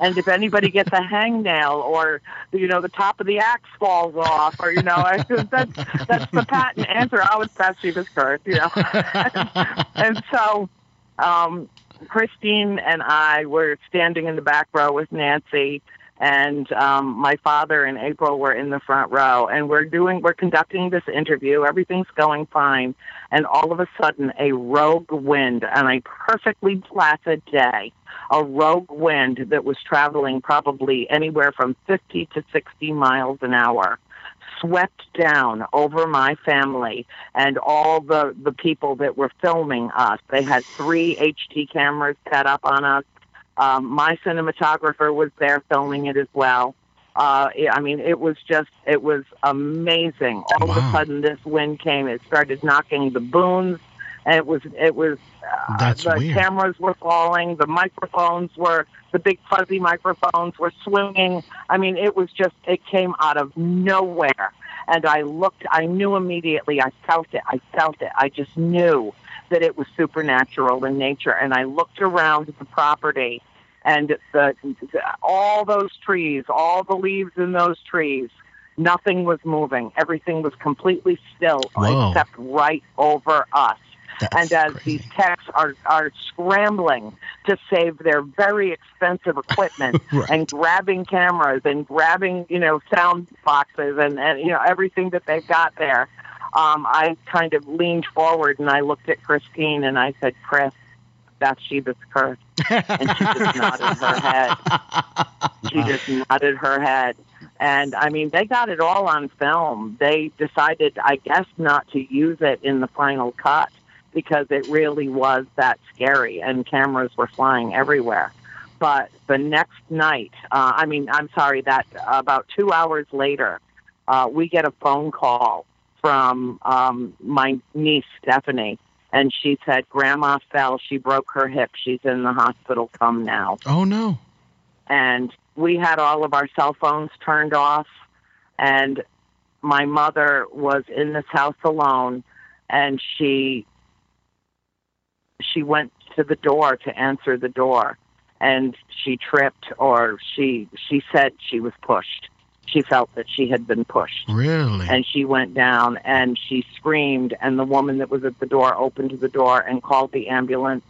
E: And if anybody gets a hangnail or, you know, the top of the axe falls off or, you know, I, that's, that's the patent answer. I Oh, it's Bathsheba's curse, you know. and so um, Christine and I were standing in the back row with Nancy, and um, my father and April were in the front row, and we're doing we're conducting this interview. Everything's going fine, and all of a sudden, a rogue wind on a perfectly placid day, a rogue wind that was traveling probably anywhere from 50 to 60 miles an hour swept down over my family and all the the people that were filming us. They had three HD cameras set up on us. Um, my cinematographer was there filming it as well. Uh, I mean, it was just, it was amazing. All of a sudden, this wind came. It started knocking the booms, and it was, it was. Uh,
D: That's
E: the
D: weird.
E: cameras were falling. The microphones were, the big fuzzy microphones were swinging. I mean, it was just, it came out of nowhere. And I looked, I knew immediately. I felt it. I felt it. I just knew that it was supernatural in nature. And I looked around the property, and the, all those trees, all the leaves in those trees, nothing was moving. Everything was completely still,
D: Whoa.
E: except right over us.
D: That's
E: and as
D: crazy.
E: these techs are, are scrambling to save their very expensive equipment
D: Right.
E: and grabbing cameras and grabbing, you know, sound boxes and, and you know, everything that they've got there, um, I kind of leaned forward and I looked at Christine and I said, Chris, Bathsheba's curse. And she just nodded her head. She just nodded her head. And I mean, they got it all on film. They decided, I guess, not to use it in the final cut because it really was that scary and cameras were flying everywhere. But the next night, uh, I mean, I'm sorry, that about two hours later, uh, we get a phone call from um, my niece, Stephanie. And she said, Grandma fell. She broke her hip. She's in the hospital. Come now
D: oh no.
E: and we had all of our cell phones turned off and my mother was in this house alone and she she went to the door to answer the door and she tripped or she she said she was pushed she felt that she had been pushed
D: Really?
E: and she went down and she screamed and the woman that was at the door opened the door and called the ambulance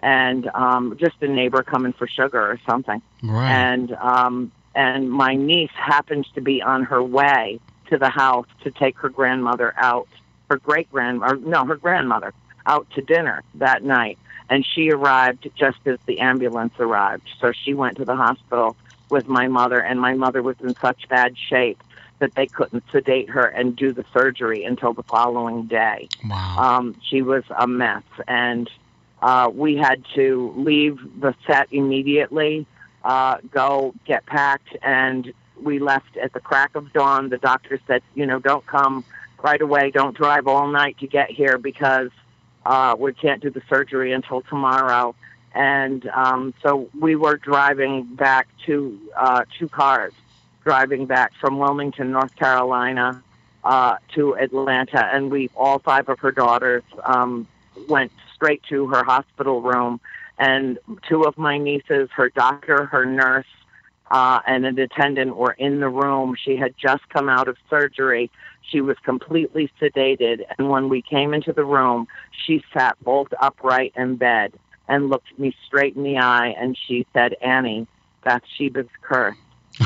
E: and um just a neighbor coming for sugar or something
D: right.
E: and um and my niece happened to be on her way to the house to take her grandmother out her great grand or no her grandmother out to dinner that night and she arrived just as the ambulance arrived so she went to the hospital with my mother and my mother was in such bad shape that they couldn't sedate her and do the surgery until the following day
D: wow.
E: um, she was a mess, and uh, we had to leave the set immediately, uh, go get packed, and we left at the crack of dawn. The doctor said, you know, don't come right away, don't drive all night to get here because uh, we can't do the surgery until tomorrow. And um, so we were driving back to uh, two cars, driving back from Wilmington, North Carolina, uh, to Atlanta, and we all five of her daughters um, went straight to her hospital room, and two of my nieces, her doctor, her nurse, uh, and an attendant were in the room. She had just come out of surgery. She was completely sedated, and when we came into the room, she sat bolt upright in bed and looked me straight in the eye, and she said, "Annie, Bathsheba's curse."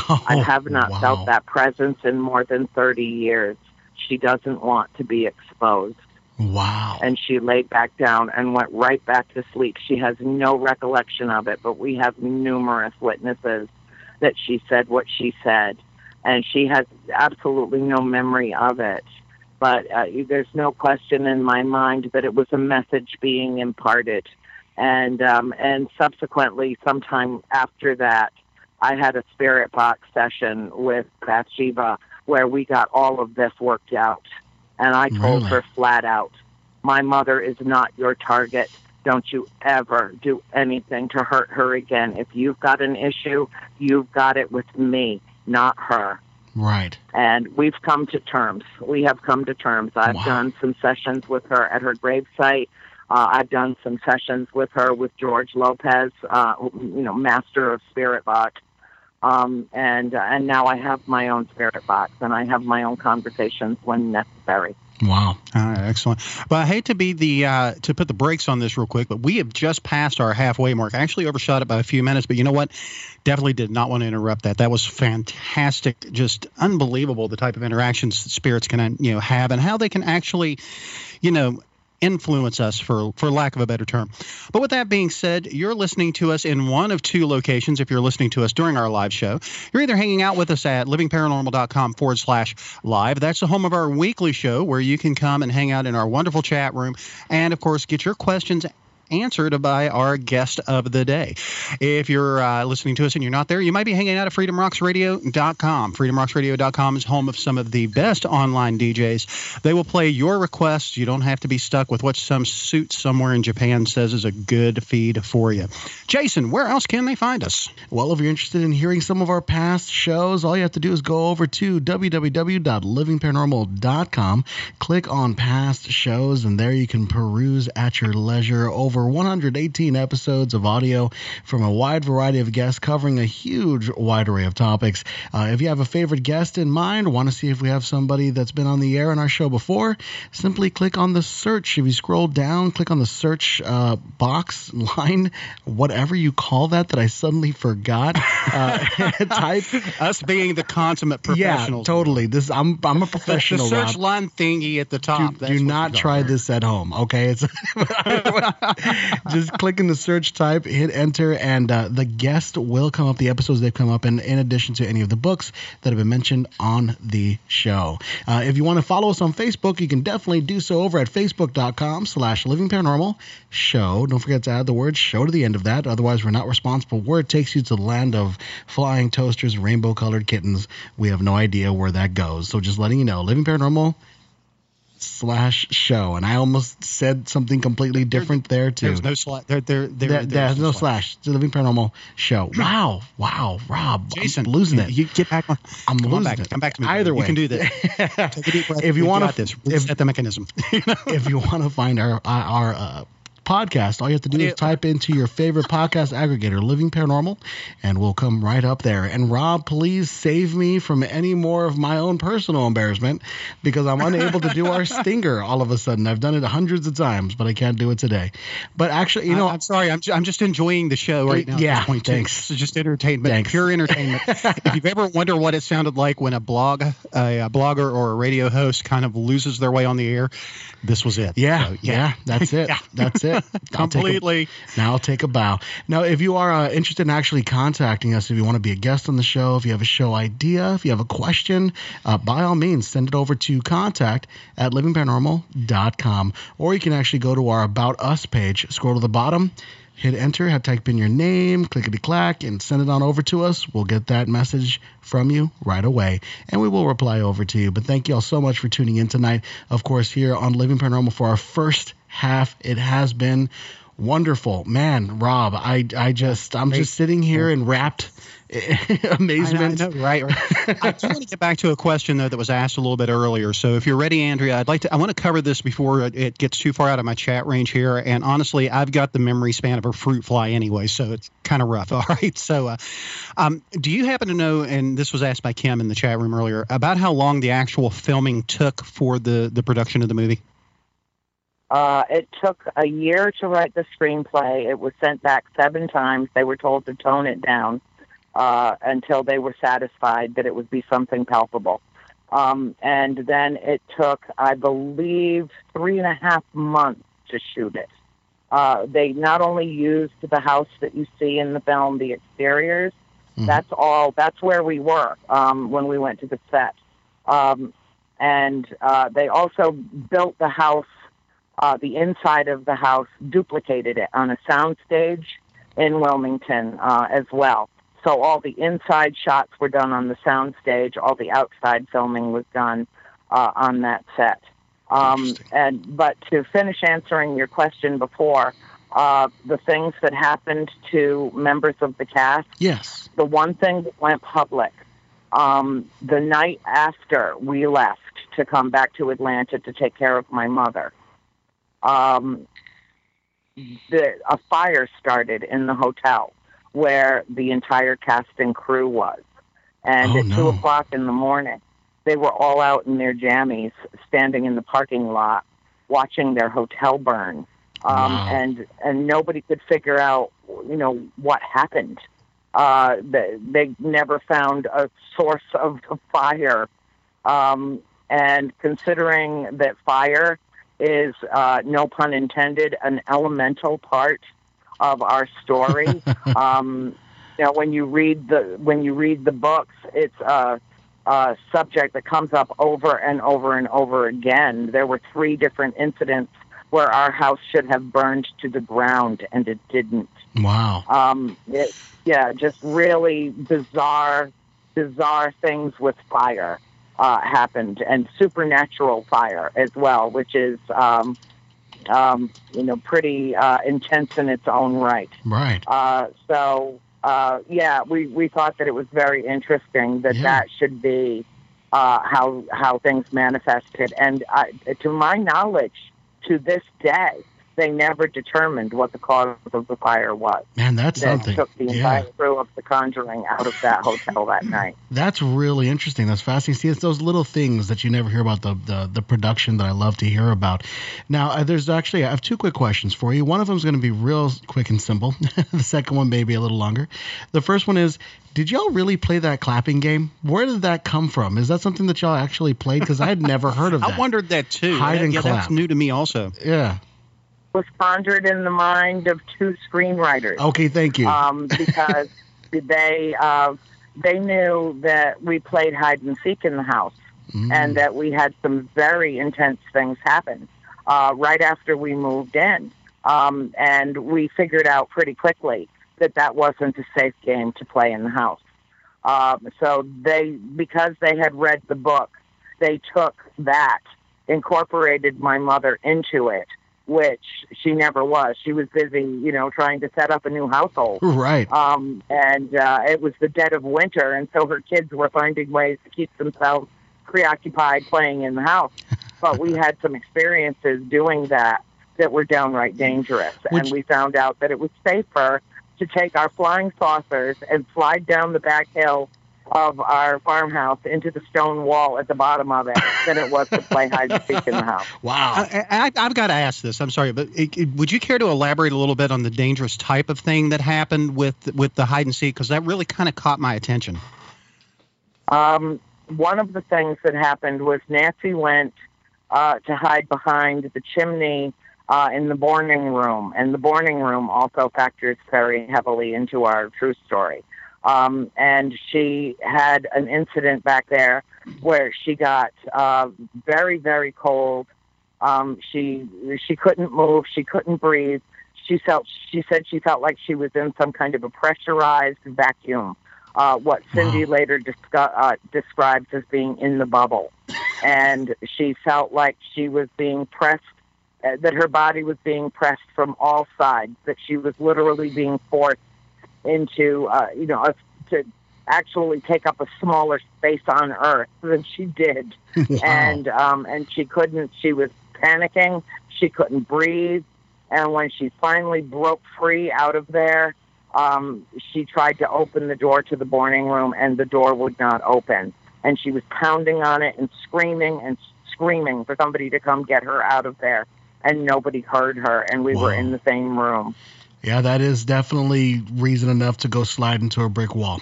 D: Oh,
E: I have not
D: wow.
E: felt that presence in more than 30 years. She doesn't want to be exposed.
D: Wow.
E: And she laid back down and went right back to sleep. She has no recollection of it, but we have numerous witnesses that she said what she said. And she has absolutely no memory of it. But uh, there's no question in my mind that it was a message being imparted. And um, and subsequently, sometime after that, I had a spirit box session with Bathsheba where we got all of this worked out. And I told
D: Really?
E: her flat out, my mother is not your target. Don't you ever do anything to hurt her again. If you've got an issue, you've got it with me, not her.
D: Right.
E: And we've come to terms. We have come to terms. I've
D: Wow.
E: done some sessions with her at her gravesite. Uh, I've done some sessions with her with George Lopez, uh, you know, master of Spirit Box. Um, and uh, and now I have my own spirit box, and I have my own conversations when necessary.
D: Wow.
C: All right, excellent. But I hate to be the uh, to put the brakes on this real quick, but we have just passed our halfway mark. I actually overshot it by a few minutes, but you know what? Definitely did not want to interrupt that. That was fantastic, just unbelievable the type of interactions that spirits can you know have and how they can actually, you know, influence us for for lack of a better term. But with that being said, you're listening to us in one of two locations if you're listening to us during our live show. You're either hanging out with us at livingparanormal.com forward slash live. That's the home of our weekly show where you can come and hang out in our wonderful chat room and of course get your questions answered by our guest of the day. If you're uh, listening to us and you're not there, you might be hanging out at freedomrocksradio.com. Freedomrocksradio.com is home of some of the best online DJs. They will play your requests. You don't have to be stuck with what some suit somewhere in Japan says is a good feed for you. Jason, where else can they find us?
D: Well, if you're interested in hearing some of our past shows, all you have to do is go over to www.livingparanormal.com, click on past shows, and there you can peruse at your leisure over 118 episodes of audio from a wide variety of guests covering a huge wide array of topics. Uh, if you have a favorite guest in mind, want to see if we have somebody that's been on the air in our show before, simply click on the search. If you scroll down, click on the search uh, box line, whatever you call that, that I suddenly forgot. Uh, type.
C: Us being the consummate professionals.
D: Yeah, totally. This I'm I'm a
C: The, the
D: professional.
C: search
D: Rob.
C: line thingy at the top.
D: Do, do not try this at home, okay? It's just click in the search type, hit enter, and uh, the guest will come up. The episodes they've come up in, in addition to any of the books that have been mentioned on the show. Uh, if you want to follow us on Facebook, you can definitely do so over at facebook.com/slash Living Paranormal Show. Don't forget to add the word "show" to the end of that. Otherwise, we're not responsible. Where it takes you to the land of flying toasters, rainbow-colored kittens, we have no idea where that goes. So just letting you know, Living Paranormal slash show, and I almost said something completely different there too.
C: There's no slash. There, there, there,
D: There- there's no slash. It's the Living Paranormal show. Wow, wow, Rob,
C: Jason,
D: I'm losing it.
C: You get back on.
D: I'm
C: come
D: losing
C: back.
D: it.
C: Come back to me.
D: Either way,
C: you can do this. Take a deep breath.
D: If you
C: We
D: wanna-
C: got this,
D: if-
C: the mechanism. You
D: if you want to find our our, our uh, podcast, all you have to do is type into your favorite podcast aggregator, Living Paranormal, and we'll come right up there. And Rob, please save me from any more of my own personal embarrassment because I'm unable to do our stinger all of a sudden. I've done it hundreds of times, but I can't do it today. But actually, you know,
C: I, am sorry. I'm, ju- I'm just enjoying the show right now.
D: Yeah,
C: this point, too.
D: thanks.
C: It's just entertainment,
D: Thanks.
C: pure entertainment. if you've ever wondered what it sounded like when a blog, a, a blogger or a radio host kind of loses their way on the air, this was it.
D: yeah,
C: So,
D: yeah, that's it.
C: Yeah.
D: That's it. I'll a-
C: Completely.
D: Now I'll take a bow. Now, if you are uh, interested in actually contacting us, if you want to be a guest on the show, if you have a show idea, if you have a question, uh, by all means, send it over to contact at livingparanormal.com. Or you can actually go to our About Us page, scroll to the bottom, hit enter, have type in your name, clickety clack, and send it on over to us. We'll get that message from you right away, and we will reply over to you. But thank you all so much for tuning in tonight. Of course, here on Living Paranormal for our first half, it has been wonderful, man. Rob, I, I just, I'm just sitting here in rapt amazement.
C: I know, right, right. I do want to get back to a question though that was asked a little bit earlier. So if you're ready, Andrea, I'd like to. I want to cover this before it- it gets too far out of my chat range here. And honestly, I've got the memory span of a fruit fly anyway, so it's kind of rough. All right. So, uh, um, do you happen to know? And this was asked by Kim in the chat room earlier about how long the actual filming took for the the production of the movie.
E: Uh, it took a year to write the screenplay. It was sent back seven times. They were told to tone it down. uh, until they were satisfied that it would be something palpable. Um, and then it took, I believe, three and a half months to shoot it. Uh, they not only used the house that you see in the film, the exteriors.
D: Mhm.
E: That's all. That's where we were um, when we went to the set. Um, and uh, they also built the house, uh, the inside of the house, duplicated it on a soundstage in Wilmington uh, as well. So all the inside shots were done on the soundstage. All the outside filming was done uh, on that set. Um, and but to finish answering your question before, uh, the things that happened to members of the cast
D: Yes.
E: the one thing that went public um, the night after we left to come back to Atlanta to take care of my mother. Um, the, a fire started in the hotel where the entire cast and crew was. And
D: Oh,
E: at
D: no.
E: two o'clock in the morning, they were all out in their jammies, standing in the parking lot, watching their hotel burn. Um,
D: Wow.
E: And and nobody could figure out, you know, what happened. Uh, they, they never found a source of the fire. Um, and considering that fire is, uh, no pun intended, an elemental part of our story, um, you know, when you read the when you read the books, it's a, a subject that comes up over and over and over again. There were three different incidents where our house should have burned to the ground, and it didn't.
D: Wow.
E: Um, it, yeah, just really bizarre, bizarre things with fire uh, happened, and supernatural fire as well, which is, um, um, you know, pretty uh, intense in its own right.
D: Right.
E: Uh, so, uh, yeah, we, we thought that it was very interesting that
D: Yeah.
E: that should be uh, how how things manifested. And I, to my knowledge, to this day, they never determined what the cause of the fire was.
D: Man, that's
E: That
D: something.
E: took the
D: Yeah.
E: entire crew of The Conjuring out of that hotel that night.
D: That's really interesting. That's fascinating. See, it's those little things that you never hear about the the, the production that I love to hear about. Now, uh, there's actually I have two quick questions for you. One of them is going to be real quick and simple. the second one may be a little longer. The first one is, did y'all really play that clapping game? Where did that come from? Is that something that y'all actually played? Because I had never heard of that.
C: I wondered that too.
D: Hide
C: That-
D: and
C: yeah,
D: clap.
C: that's new to me also.
D: Yeah.
E: Was pondered in the mind of two screenwriters.
D: Okay. Thank you.
E: um, because they uh, they knew that we played hide and seek in the house,
D: Mm.
E: and that we had some very intense things happen uh, right after we moved in, um, and we figured out pretty quickly that that wasn't a safe game to play in the house. Um, so they, because they had read the book, they took that, incorporated my mother into it, which she never was. She was busy, you know, trying to set up a new household.
D: right.
E: Um, and uh, it was the dead of winter, and so her kids were finding ways to keep themselves preoccupied playing in the house. But we had some experiences doing that that were downright dangerous,
D: Which-
E: and we found out that it was safer to take our flying saucers and slide down the back hill of our farmhouse into the stone wall at the bottom of it than it was to play hide and seek in the house.
D: Wow.
C: I, I, I've got to ask this. I'm sorry, but it, it- would you care to elaborate a little bit on the dangerous type of thing that happened with with the hide and seek? Because that really kind of caught my attention.
E: Um, one of the things that happened was Nancy went uh, to hide behind the chimney uh, in the boarding room, and the boarding room also factors very heavily into our true story. Um, and she had an incident back there where she got uh, very, very cold. Um, she she couldn't move. She couldn't breathe. She felt. She said she felt like she was in some kind of a pressurized vacuum uh, what Cindy later discu- uh, describes as being in the bubble. And she felt like she was being pressed, uh, that her body was being pressed from all sides, that she was literally being forced into, uh, you know, a, to actually take up a smaller space on Earth than she did.
D: wow.
E: And um, and she couldn't. She was panicking. She couldn't breathe. And when she finally broke free out of there, um, she tried to open the door to the boarding room, and the door would not open. And she was pounding on it and screaming and screaming for somebody to come get her out of there. And nobody heard her, and we were in the same room.
D: Yeah, that is definitely reason enough to go slide into a brick wall.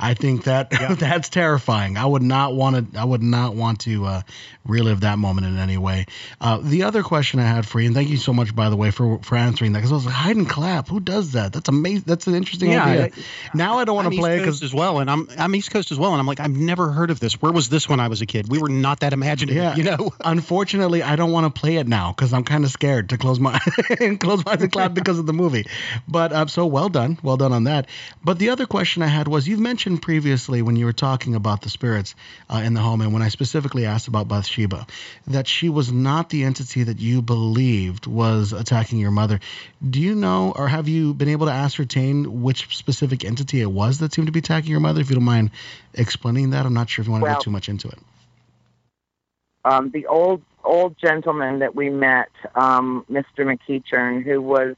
D: I think that yeah. that's terrifying. I would not want to. I would not want to uh, relive that moment in any way. Uh, the other question I had for you, and thank you so much, by the way, for for answering that, because I was like, hide and clap. Who does that? That's amazing. That's an interesting yeah, idea. I, now I don't want to play
C: because as well, and I'm I'm East Coast as well, and I'm like I've never heard of this. Where was this when I was a kid? We were not that imaginative. Yeah. You know.
D: Unfortunately, I don't want to play it now because I'm kind of scared to close my and close my eyes and clap because of the movie. But uh, so well done, well done on that. But the other question I had was you've mentioned mentioned previously when you were talking about the spirits uh, in the home, and when I specifically asked about Bathsheba, that she was not the entity that you believed was attacking your mother. Do you know, or have you been able to ascertain which specific entity it was that seemed to be attacking your mother? If you don't mind explaining that, I'm not sure if you want to well, go too much into it.
E: Um, the old old gentleman that we met, um, Mr. McEachern, who was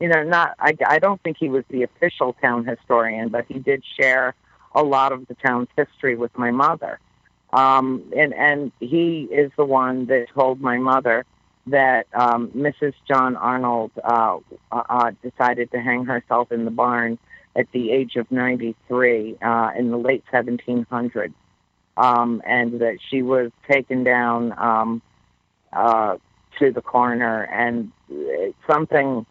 E: you know, not I, I don't think he was the official town historian, but he did share a lot of the town's history with my mother. Um, and, and he is the one that told my mother that um, Mrs. John Arnold uh, uh, uh, decided to hang herself in the barn at the age of 93 uh, in the late 1700s, um, and that she was taken down um, uh, to the coroner, and something,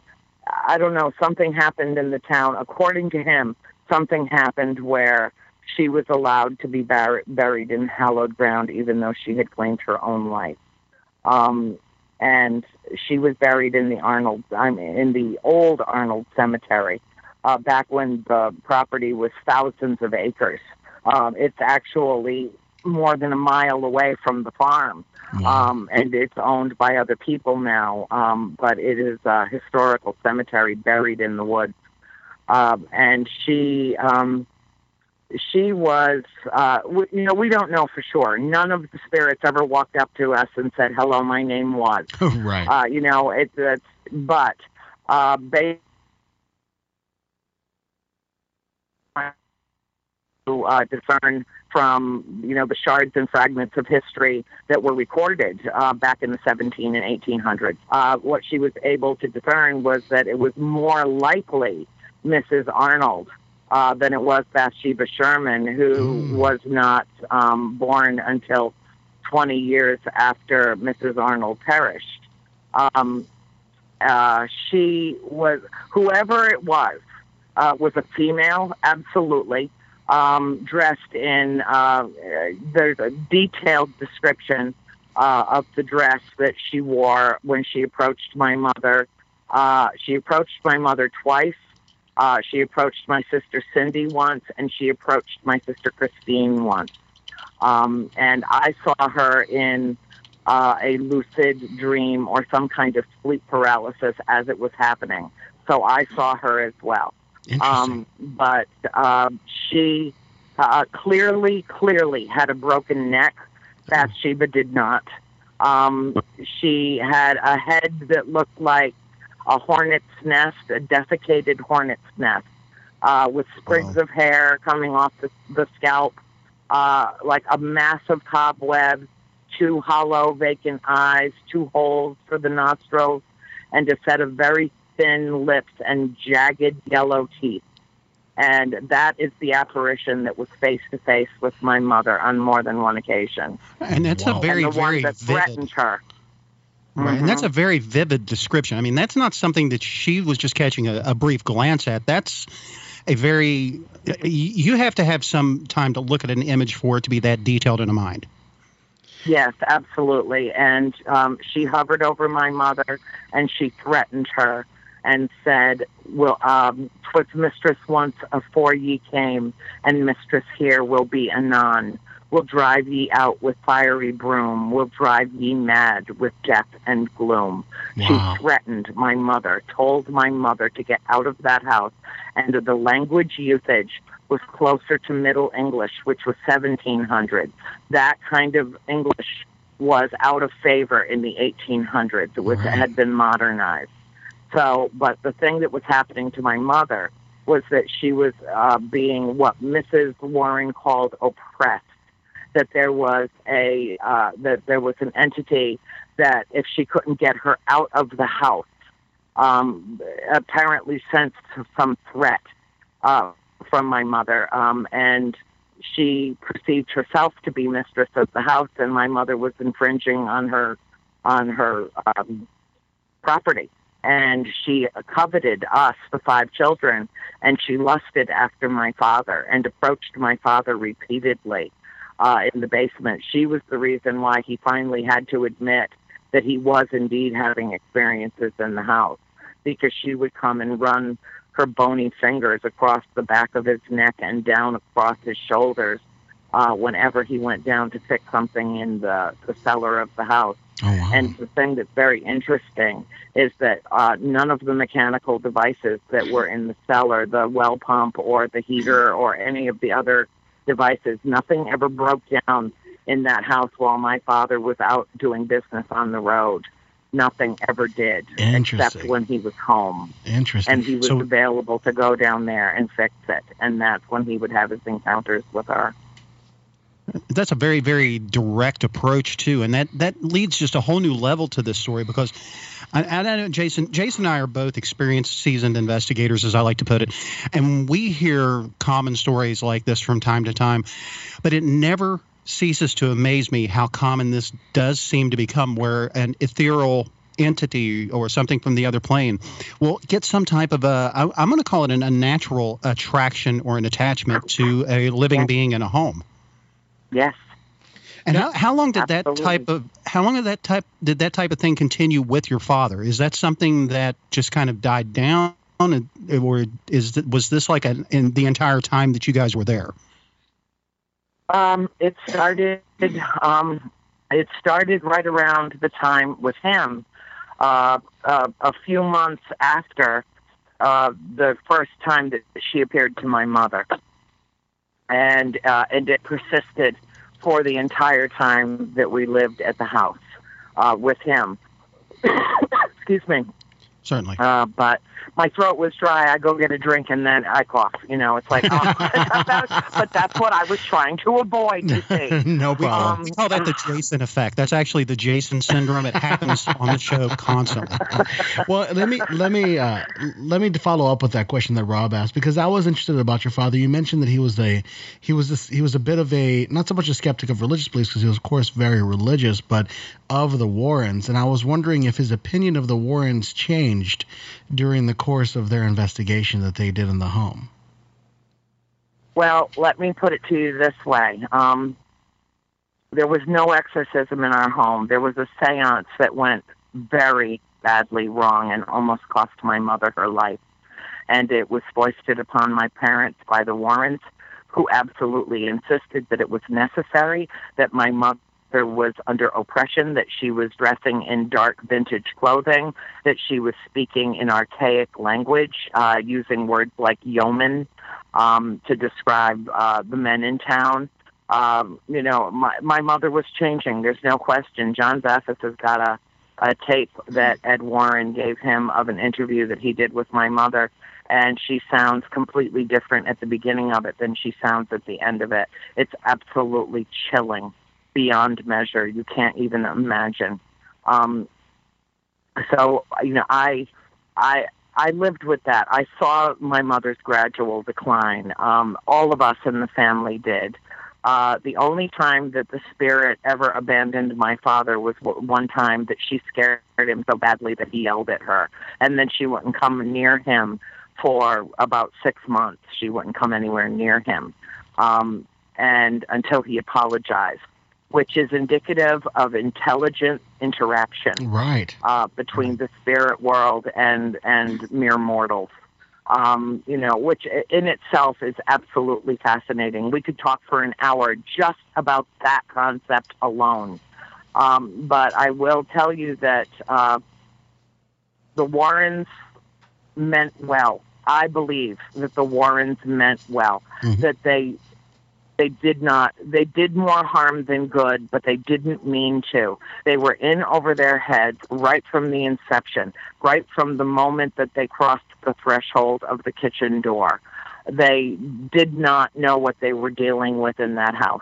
E: I don't know, something happened in the town. According to him, something happened where she was allowed to be bar- buried in hallowed ground, even though she had claimed her own life. Um, and she was buried in the Arnold, I mean, in the old Arnold Cemetery, uh, back when the property was thousands of acres. Um, it's actually more than a mile away from the farm, um, and it's owned by other people now. Um, but it is a historical cemetery buried in the woods. Uh, and she um, she was, uh, we, you know, we don't know for sure. None of the spirits ever walked up to us and said, "Hello, my name was."
D: right.
E: Uh, you know, it's, it's but uh, they to uh, discern from you know the shards and fragments of history that were recorded uh, back in the 17 and 1800s. Uh, what she was able to discern was that it was more likely Mrs. Arnold uh, than it was Bathsheba Sherman, who mm. was not um, born until 20 years after Mrs. Arnold perished. Um, uh, she was, whoever it was, uh, was a female, absolutely, um, dressed in, uh, there's a detailed description uh, of the dress that she wore when she approached my mother. Uh, she approached my mother twice uh, she approached my sister Cindy once, and she approached my sister Christine once. Um, and I saw her in uh, a lucid dream or some kind of sleep paralysis as it was happening. So I saw her as well. Um, but uh, she uh, clearly, clearly had a broken neck. Bathsheba did not. Um, she had a head that looked like a hornet's nest, a desiccated hornet's nest, uh, with sprigs wow. of hair coming off the, the scalp, uh, like a massive cobweb, two hollow vacant eyes, two holes for the nostrils, and a set of very thin lips and jagged yellow teeth. And that is the apparition that was face to face with my mother on more than one occasion.
C: And that's wow. a very,
E: and the
C: very
E: one that
C: vivid.
E: threatened her.
C: Right, mm-hmm. and that's a very vivid description. I mean, that's not something that she was just catching a, a brief glance at. That's a very you have to have some time to look at an image for it to be that detailed in a mind.
E: Yes, absolutely. And um, she hovered over my mother and she threatened her and said, "Well, um, twas mistress once afore ye came, and mistress here will be anon." Will drive ye out with fiery broom, will drive ye mad with death and gloom. Wow. She threatened my mother, told my mother to get out of that house, and the language usage was closer to Middle English, which was 1700. That kind of English was out of favor in the 1800s, which right. had been modernized. So, but the thing that was happening to my mother was that she was uh, being what Mrs. Warren called oppressed that there was a uh, that there was an entity that if she couldn't get her out of the house, um, apparently sensed some threat uh, from my mother, um, and she perceived herself to be mistress of the house, and my mother was infringing on her on her um, property. And she coveted us, the five children, and she lusted after my father and approached my father repeatedly uh, in the basement. She was the reason why he finally had to admit that he was indeed having experiences in the house because she would come and run her bony fingers across the back of his neck and down across his shoulders uh, whenever he went down to fix something in the, the cellar of the house.
D: Oh, wow.
E: And the thing that's very interesting is that uh, none of the mechanical devices that were in the cellar, the well pump or the heater or any of the other devices, nothing ever broke down in that house while my father was out doing business on the road. Nothing ever did, except when he was home
D: Interesting.
E: and he was
C: So-
E: available to go down there and fix it. And that's when he would have his encounters with her.
C: That's a very very direct approach too. And that that leads just a whole new level to this story because I, I know Jason Jason and I are both experienced seasoned investigators as I like to put it. And we hear common stories like this from time to time but it never ceases to amaze me how common this does seem to become where an ethereal entity or something from the other plane will get some type of a I, I'm going to call it an unnatural attraction or an attachment to a living being in a home
E: Yes.
C: and how, how long did that type of how long did that type did that type of thing continue with your father? Is that something that just kind of died down, or is was this like a, in the entire time that you guys were there?
E: Um, it started. Um, it started right around the time with him. Uh, uh, a few months after uh, the first time that she appeared to my mother, and uh, and it persisted for the entire time that we lived at the house uh, with him. Excuse me.
C: Certainly.
E: Uh, but my throat was dry. I go get a drink and then I cough. You know, it's like, oh. but that's what I was trying to avoid. You see.
D: no
C: We,
D: problem.
C: we call that the Jason effect. That's actually the Jason syndrome. It happens on the show constantly.
D: well, let me let me uh, let me follow up with that question that Rob asked because I was interested about your father. You mentioned that he was a he was this, he was a bit of a not so much a skeptic of religious beliefs because he was of course very religious, but of the Warrens. And I was wondering if his opinion of the Warrens changed during the course of their investigation that they did in the home.
E: Well, let me put it to you this way. Um, there was no exorcism in our home. There was a seance that went very badly wrong and almost cost my mother her life. And it was foisted upon my parents by the Warrens, who absolutely insisted that it was necessary, that my mother was under oppression, that she was dressing in dark vintage clothing, that she was speaking in archaic language, uh, using words like yeoman um, to describe uh, the men in town. Um, you know, my my mother was changing. There's no question. John Zaffis has got a a tape that Ed Warren gave him of an interview that he did with my mother, and she sounds completely different at the beginning of it than she sounds at the end of it. It's absolutely chilling, beyond measure. You can't even imagine. Um, so you know, I I I lived with that. I saw my mother's gradual decline. Um, all of us in the family did. Uh, the only time that the spirit ever abandoned my father was one time that she scared him so badly that he yelled at her, and then she wouldn't come near him for about six months. She wouldn't come anywhere near him, um, and until he apologized, which is indicative of intelligent interaction
D: Right.
E: uh, between the spirit world and and mere mortals. Um, you know, which in itself is absolutely fascinating. We could talk for an hour just about that concept alone. Um, but I will tell you that uh, the Warrens meant well. I believe that the Warrens meant well.
D: Mhm.
E: That they they did not they did more harm than good, but they didn't mean to. They were in over their heads right from the inception, right from the moment that they crossed the threshold of the kitchen door. They did not know what they were dealing with in that house.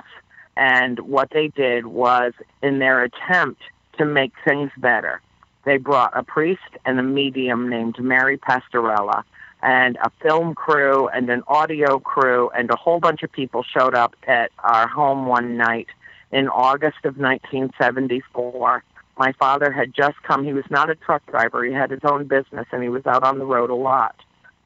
E: And what they did was, in their attempt to make things better, They brought a priest and a medium named Mary Pastorella, and a film crew and an audio crew, and a whole bunch of people showed up at our home one night in August of 1974. My father had just come. He was not a truck driver. He had his own business, and he was out on the road a lot.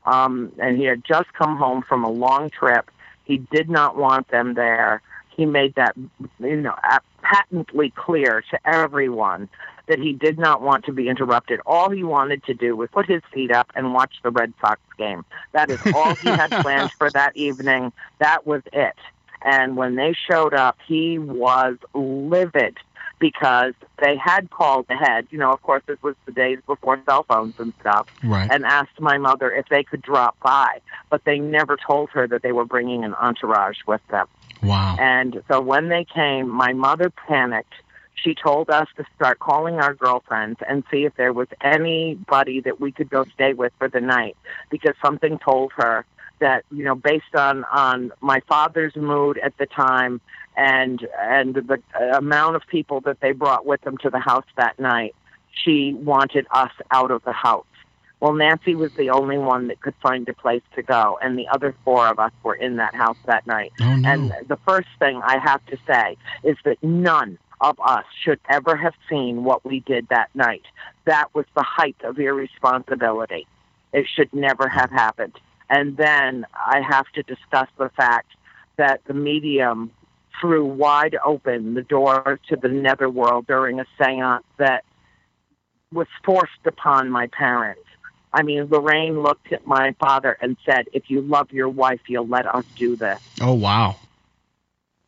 E: Um, and he had just come home from a long trip. He did not want them there. He made that, you know, patently clear to everyone that he did not want to be interrupted. All he wanted to do was put his feet up and watch the Red Sox game. That is all he had planned for that evening. That was it. And when they showed up, he was livid because they had called ahead. You know, of course, this was the days before cell phones and stuff.
D: Right.
E: And asked my mother if they could drop by, but they never told her that they were bringing an entourage with them.
D: Wow.
E: And so when they came, my mother panicked. She told us to start calling our girlfriends and see if there was anybody that we could go stay with for the night because something told her that you know based on on my father's mood at the time and and the amount of people that they brought with them to the house that night she wanted us out of the house well nancy was the only one that could find a place to go and the other four of us were in that house that night
D: Oh, no.
E: and the first thing i have to say is that none of us should ever have seen what we did that night that was the height of irresponsibility it should never have happened and then I have to discuss the fact that the medium threw wide open the door to the netherworld during a seance that was forced upon my parents. I mean, Lorraine looked at my father and said, If you love your wife, you'll let us do this.
D: Oh, wow.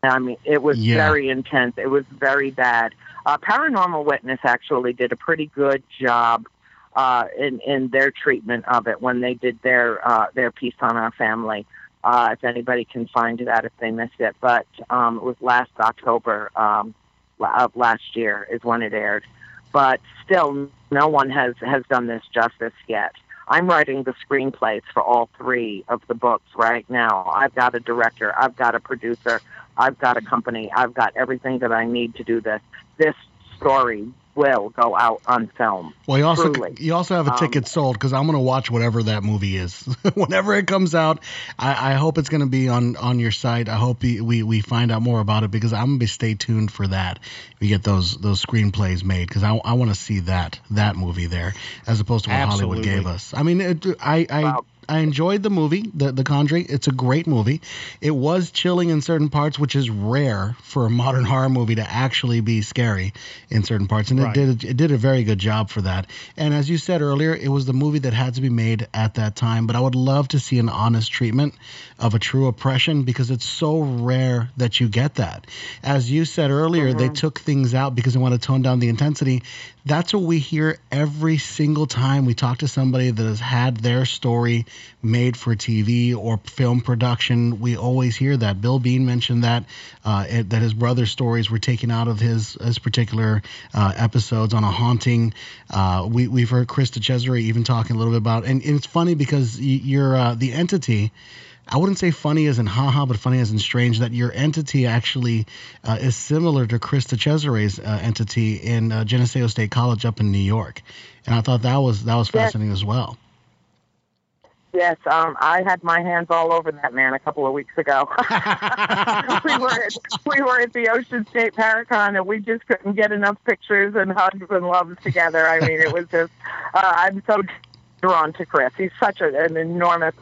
E: I mean, it was
D: Yeah.
E: very intense. It was very bad. Uh, Paranormal Witness actually did a pretty good job uh, in in their treatment of it when they did their uh, their piece on our family. Uh, if anybody can find that, if they missed it, but um, it was last October um, of last year is when it aired. But still, no one has has done this justice yet. I'm writing the screenplays for all three of the books right now. I've got a director, I've got a producer, I've got a company, I've got everything that I need to do this. This story will go out on film.
D: Well, you also
E: Truly.
D: you also have a
E: Um,
D: ticket sold because I'm going to watch whatever that movie is. Whenever it comes out, I, I hope it's going to be on on your site. I hope we, we find out more about it because I'm going to be stay tuned for that. We get those those screenplays made because I, I want to see that that movie there as opposed to what Hollywood gave us. I mean, it, I I.
E: Wow.
D: I enjoyed the movie, the The Conjuring. It's a great movie. It was chilling in certain parts, which is rare for a modern horror movie to actually be scary in certain parts, and
B: Right.
D: it did it did a very good job for that. And as you said earlier, it was the movie that had to be made at that time. But I would love to see an honest treatment of a true oppression because it's so rare that you get that. As you said earlier, they mm-hmm. took things out because they want to tone down the intensity. That's what we hear every single time we talk to somebody that has had their story made for TV or film production. We always hear that. Bill Bean mentioned that uh, it, that his brother's stories were taken out of his his particular uh, episodes on a haunting. Uh, we we've heard Chris DiCesare even talking a little bit about, and, and it's funny because you're uh, the entity. I wouldn't say funny as in haha, but funny as in strange that your entity actually uh, is similar to Chris DiCesare's uh, entity in uh, Geneseo State College up in New York, and I thought that was that was
E: Yes.
D: fascinating as well.
E: Yes, um, I had my hands all over that man a couple of weeks ago. we were at, we were at the Ocean State Paracon, and we just couldn't get enough pictures and hugs and loves together. I mean, it was just uh, I'm so drawn to Chris. He's such a, an enormous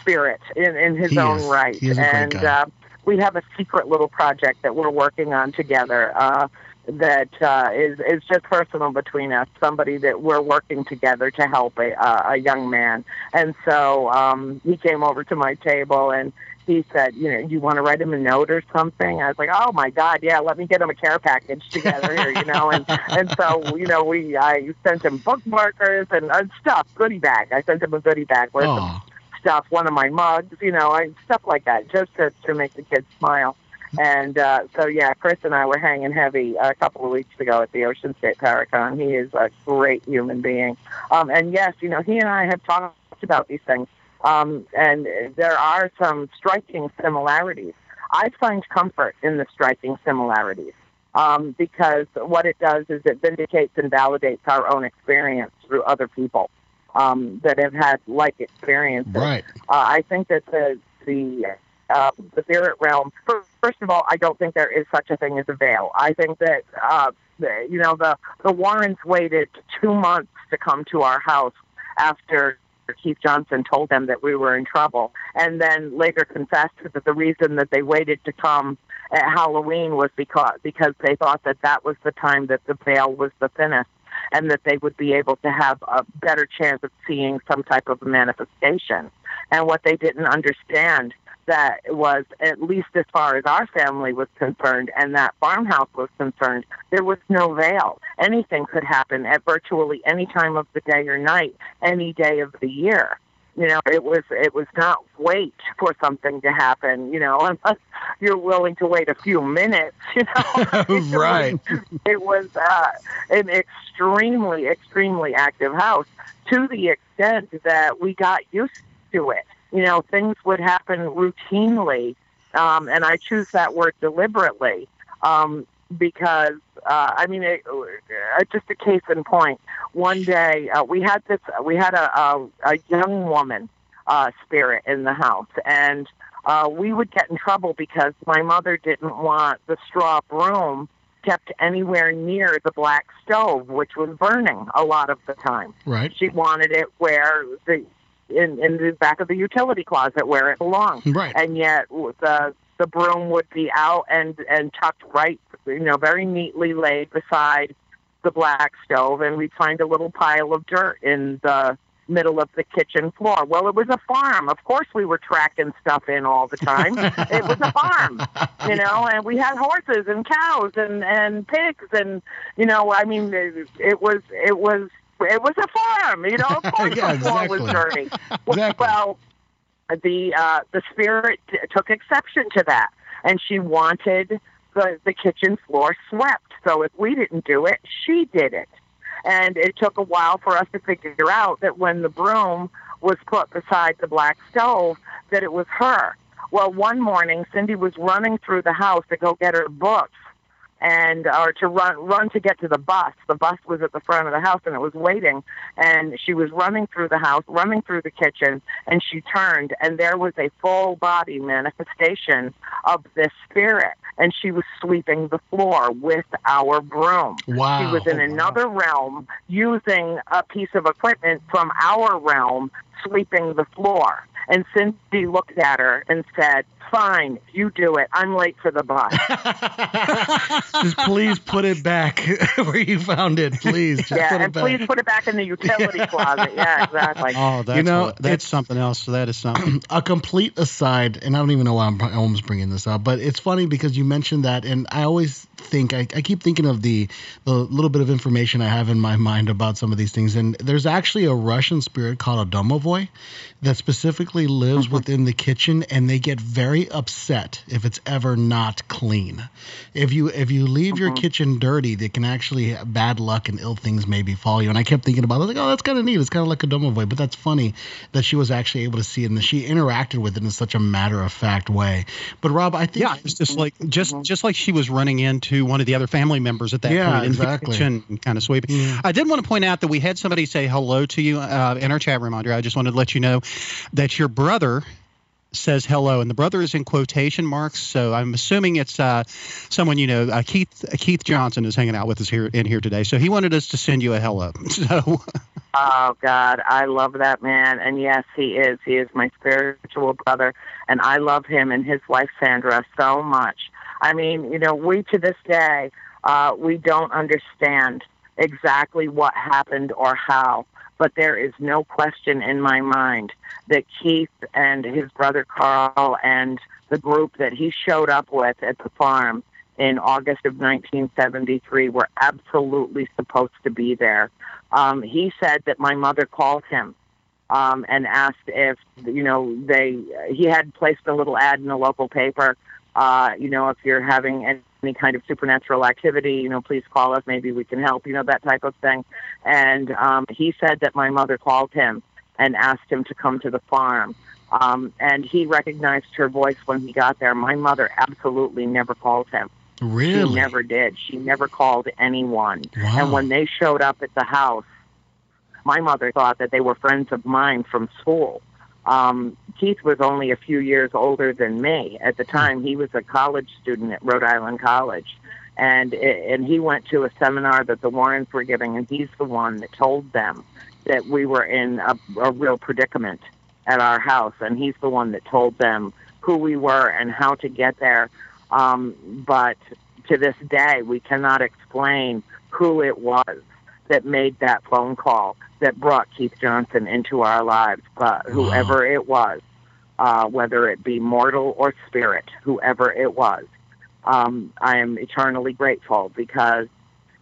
E: spirit in in his
D: He
E: own
D: is.
E: right,
D: He is a great
E: and. Uh, we have a secret little project that we're working on together. Uh, that uh, is is just personal between us. Somebody that we're working together to help a uh, a young man, and so um, he came over to my table and he said, you know, you want to write him a note or something? I was like, oh my god, yeah, let me get him a care package together here, you know, and and so you know we I sent him bookmarkers and uh, stuff, goodie bag. I sent him a goodie bag with some
D: Oh,
E: stuff, one of my mugs, you know, I, stuff like that, just to, to make the kids smile. And uh, so, yeah, Chris and I were hanging heavy a couple of weeks ago at the Ocean State Paracon. He is a great human being. Um, and yes, you know, he and I have talked about these things. Um, and there are some striking similarities. I find comfort in the striking similarities. um, because what it does is it vindicates and validates our own experience through other people um, that have had like experiences.
D: Right.
E: Uh, I think that the the uh, the spirit realm. First of all, I don't think there is such a thing as a veil. I think that uh, the, you know the the Warrens waited two months to come to our house after Keith Johnson told them that we were in trouble, and then later confessed that the reason that they waited to come at Halloween was because because they thought that that was the time that the veil was the thinnest, and that they would be able to have a better chance of seeing some type of manifestation. And what they didn't understand that was, at least as far as our family was concerned and that farmhouse was concerned, there was no veil. Anything could happen at virtually any time of the day or night, any day of the year. You know, it was it was not wait for something to happen. You know, unless you're willing to wait a few minutes. You know,
D: right?
E: It was uh, an extremely extremely active house to the extent that we got used to it you know, things would happen routinely, um, and I choose that word deliberately um, because, uh, I mean, it, uh, just a case in point. One day uh, we had this, we had a, a, a young woman uh, spirit in the house, and uh, we would get in trouble because my mother didn't want the straw broom kept anywhere near the black stove, which was burning a lot of the time.
D: Right.
E: She wanted it where the in in the back of the utility closet where it belongs.
D: Right.
E: And yet the the broom would be out and and tucked right, you know, very neatly laid beside the black stove, and we'd find a little pile of dirt in the middle of the kitchen floor. Well, it was a farm. Of course, we were tracking stuff in all the time. it was a farm, you know, and we had horses and cows and and pigs, and you know, I mean, it, it was it was it was a farm, you know. Of course,
D: yeah,
E: the floor
D: exactly.
E: was dirty.
D: Exactly.
E: Well, the uh, the spirit took exception to that, and she wanted the the kitchen floor swept. So if we didn't do it, she did it, and it took a while for us to figure out that when the broom was put beside the black stove, that it was her. Well, one morning, Cindy was running through the house to go get her books and or to run run to get to the bus. The bus was at the front of the house and it was waiting and she was running through the house, running through the kitchen and she turned and there was a full body manifestation of this spirit and she was sweeping the floor with our broom.
D: Wow.
E: She was in oh, another realm using a piece of equipment from our realm sweeping the floor. And Cindy looked at her and said, Fine, you do it. I'm late for the bus.
D: Just please put it back where you found it, please. Just
E: yeah,
D: put it
E: and
D: back.
E: please put it back in the utility closet. Yeah, exactly.
C: Oh, that's
D: know,
C: what- that's something else. So that is something.
D: a complete aside, and I don't even know why I'm I almost bringing this up, but it's funny because you mentioned that, and I always think I, I keep thinking of the the little bit of information I have in my mind about some of these things, and there's actually a Russian spirit called a domovoi that specifically lives mm-hmm. within the kitchen, and they get very upset if it's ever not clean. If you if you leave your mm-hmm. kitchen dirty, they can actually bad luck and ill things may befall you. And I kept thinking about it, like, oh, that's kind of neat. It's kind of like a domovoi, but that's funny that she was actually able to see it and that she interacted with it in such a matter of fact way. But Rob, I think
C: Yeah, it was just like just mm-hmm. just like she was running into one of the other family members at that
D: Yeah,
C: point in
D: exactly.
C: the kitchen, kind of sweeping.
D: Yeah.
C: I did want to point out that we had somebody say hello to you uh, in our chat room, Andrea. I just wanted to let you know that your brother says hello, and the brother is in quotation marks. So I'm assuming it's uh, someone you know. Uh, Keith Keith Johnson is hanging out with us here in here today, so he wanted us to send you a hello. So
E: Oh God, I love that man, and yes, he is. He is my spiritual brother, and I love him and his wife Sandra so much. I mean, you know, we to this day uh, we don't understand exactly what happened or how, but there is no question in my mind that Keith and his brother Carl and the group that he showed up with at the farm in August of 1973 were absolutely supposed to be there. Um, he said that my mother called him um, and asked if you know they. He had placed a little ad in the local paper. Uh, you know, if you're having any, any kind of supernatural activity, you know, please call us. Maybe we can help. You know, that type of thing. And um, he said that my mother called him and asked him to come to the farm. Um, and he recognized her voice when he got there. My mother absolutely never called him.
D: Really?
E: She never did. She never called anyone.
D: Wow.
E: And when they showed up at the house, my mother thought that they were friends of mine from school. Um, Keith was only a few years older than me at the time. He was a college student at Rhode Island College, and and he went to a seminar that the Warrens were giving, and he's the one that told them that we were in a, a real predicament at our house, and he's the one that told them who we were and how to get there. Um, but to this day, we cannot explain who it was that made that phone call that brought Keith Johnson into our lives. But whoever it was, uh, whether it be mortal or spirit, whoever it was, um, I am eternally grateful because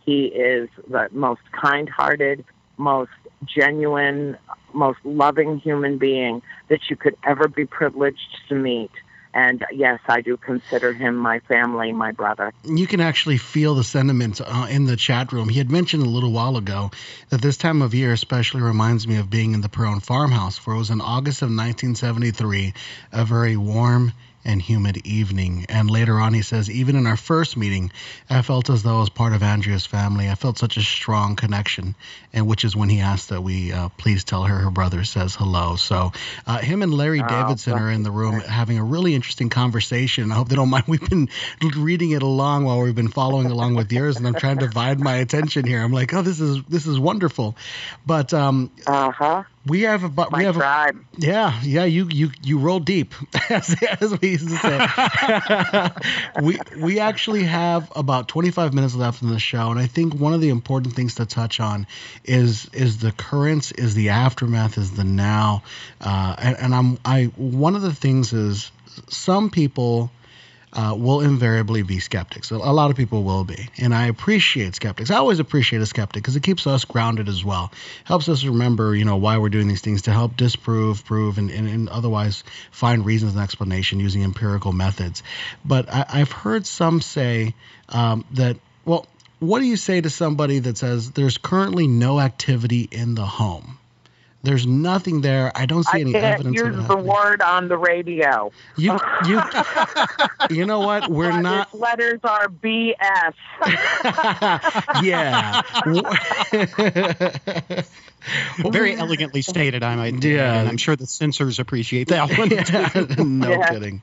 E: he is the most kind-hearted, most genuine, most loving human being that you could ever be privileged to meet. And yes, I do consider him my family, my brother.
D: You can actually feel the sentiment uh, in the chat room. He had mentioned a little while ago that this time of year especially reminds me of being in the Perron farmhouse, where it was in August of 1973, a very warm and humid evening. And later on, he says, even in our first meeting, I felt as though I was part of Andrea's family. I felt such a strong connection, and which is when he asked that we uh, please tell her her brother says hello. So, uh, him and Larry
E: Oh,
D: Davidson are in the room having a really interesting conversation. I hope they don't mind. We've been reading it along while we've been following along with yours, and I'm trying to divide my attention here. I'm like, oh, this is this is wonderful, but um,
E: Uh huh.
D: we have a but we have a, yeah, yeah, you you you roll deep, as, as we used to say. we we actually have about 25 minutes left in the show, and I think one of the important things to touch on is is the currents, is the aftermath, is the now, uh, and, and I'm I one of the things is some people uh, will invariably be skeptics. A lot of people will be, and I appreciate skeptics. I always appreciate a skeptic because it keeps us grounded as well. Helps us remember, you know, why we're doing these things to help disprove, prove, and, and, and otherwise find reasons and explanation using empirical methods. But I, I've heard some say um, that, well, what do you say to somebody that says there's currently no activity in the home? There's nothing there. I don't see
E: I
D: any
E: can't
D: evidence of
E: use
D: it
E: the word on the radio.
D: You, you, you know what? We're
E: But
D: not.
E: Its letters are BS.
D: yeah.
C: Very elegantly stated, I might. add,
D: Yeah.
C: and I'm sure the censors appreciate that one.
D: Yeah, no
E: Yeah.
D: kidding.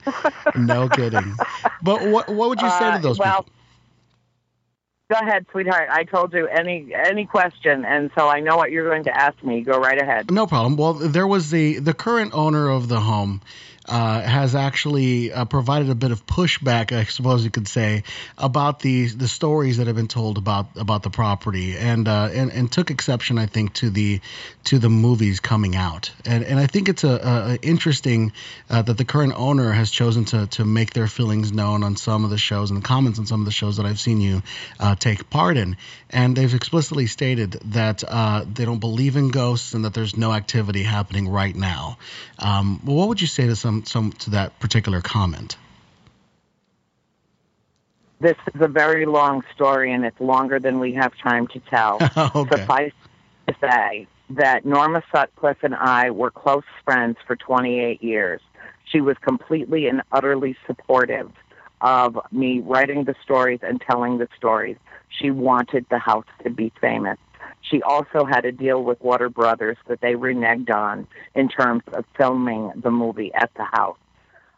D: No kidding. But what what would you say to
E: Uh,
D: those
E: well,
D: people?
E: Go ahead, sweetheart. I told you any any question, and so I know what you're going to ask me. Go right ahead.
D: No problem. Well, there was the the current owner of the home uh, has actually uh, provided a bit of pushback, I suppose you could say, about the the stories that have been told about about the property, and uh, and and took exception, I think, to the to the movies coming out, and and I think it's a, a interesting uh, that the current owner has chosen to to make their feelings known on some of the shows and the comments on some of the shows that I've seen you uh, take part in, and they've explicitly stated that uh, they don't believe in ghosts and that there's no activity happening right now. Um, well, what would you say to some some to that particular comment?
E: This is a very long story, and it's longer than we have time to tell.
D: okay.
E: Suffice to say that Norma Sutcliffe and I were close friends for 28 years. She was completely and utterly supportive of me writing the stories and telling the stories. She wanted the house to be famous. She also had a deal with Warner Brothers that they reneged on in terms of filming the movie at the house.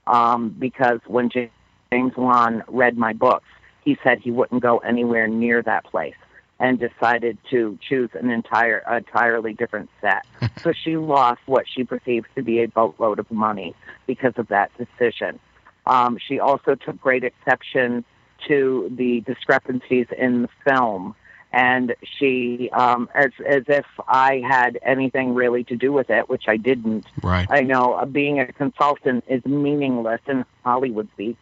E: Um, because when James Wan read my books, he said he wouldn't go anywhere near that place and decided to choose an entire entirely different set. so she lost what she perceived to be a boatload of money because of that decision. Um, she also took great exception to the discrepancies in the film, and she, um, as as if I had anything really to do with it, which I didn't.
D: Right.
E: I know uh, being a consultant is meaningless in Hollywood speak.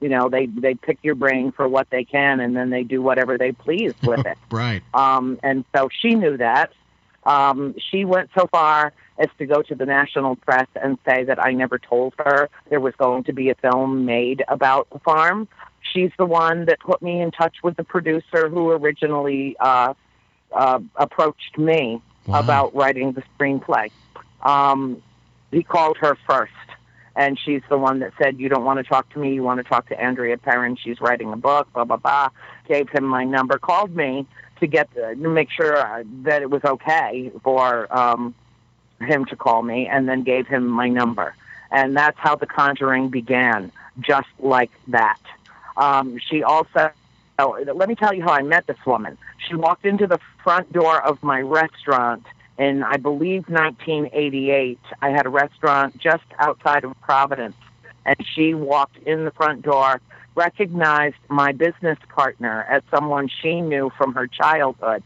E: You know, they they pick your brain for what they can, and then they do whatever they please with it.
D: Right.
E: Um, and so she knew that. Um, she went so far as to go to the national press and say that I never told her there was going to be a film made about the farm. She's the one that put me in touch with the producer who originally uh, uh, approached me
D: Wow.
E: about writing the screenplay. Um, he called her first and she's the one that said, "You don't want to talk to me. You want to talk to Andrea Perron. She's writing a book." Blah blah blah. Gave him my number. Called me to get the, to make sure uh, that it was okay for um, him to call me, and then gave him my number. And that's how the conjuring began, just like that. Um, she also. Oh, let me tell you how I met this woman. She walked into the front door of my restaurant in, I believe, 1988. I had a restaurant just outside of Providence, and she walked in the front door, recognized my business partner as someone she knew from her childhood,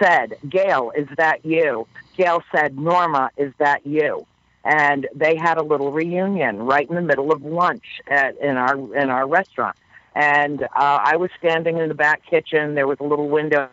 E: said, Gail, is that you? Gail said, Norma, is that you? And they had a little reunion right in the middle of lunch at, in our in our restaurant. And uh, I was standing in the back kitchen. There was a little window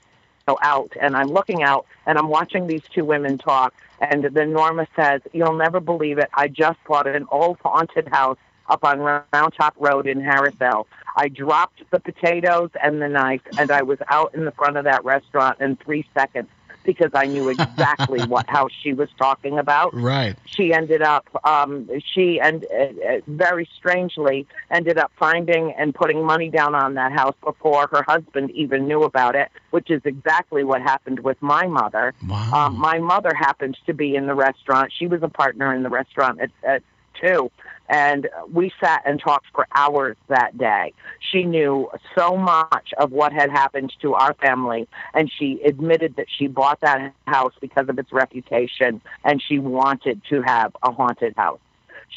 E: out, and I'm looking out, and I'm watching these two women talk. And then Norma says, "You'll never believe it. I just bought an old haunted house up on Round Top Road in Harrisville. I dropped the potatoes and the knife, and I was out in the front of that restaurant in three seconds." Because I knew exactly what house she was talking about.
D: Right.
E: She ended up, um, she and uh, uh, very strangely ended up finding and putting money down on that house before her husband even knew about it, which is exactly what happened with my mother.
D: Wow.
E: Um, my mother happened to be in the restaurant. She was a partner in the restaurant at, at two. And we sat and talked for hours that day. She knew so much of what had happened to our family, and she admitted that she bought that house because of its reputation, and she wanted to have a haunted house.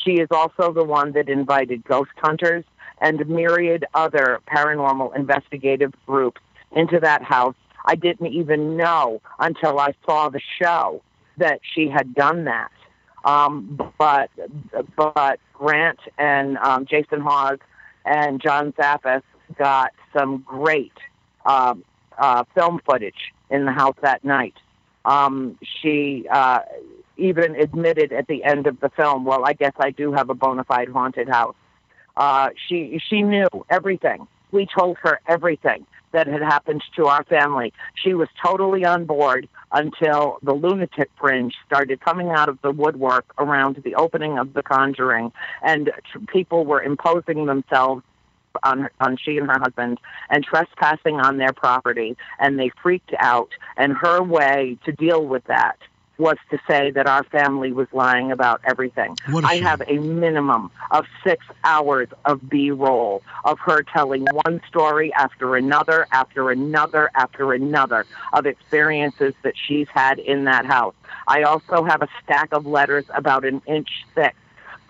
E: She is also the one that invited ghost hunters and myriad other paranormal investigative groups into that house. I didn't even know until I saw the show that she had done that. Um, but but Grant and um, Jason Hawes and John Zappas got some great um, uh, film footage in the house that night. Um, she uh, even admitted at the end of the film, "Well, I guess I do have a bona fide haunted house." Uh, she she knew everything. We told her everything that had happened to our family. She was totally on board until the lunatic fringe started coming out of the woodwork around the opening of The Conjuring, and people were imposing themselves on on she and her husband and trespassing on their property, and they freaked out. And her way to deal with that was to say that our family was lying about everything. I have a minimum of six hours of B roll of her telling one story after another, after another, after another of experiences that she's had in that house. I also have a stack of letters about an inch thick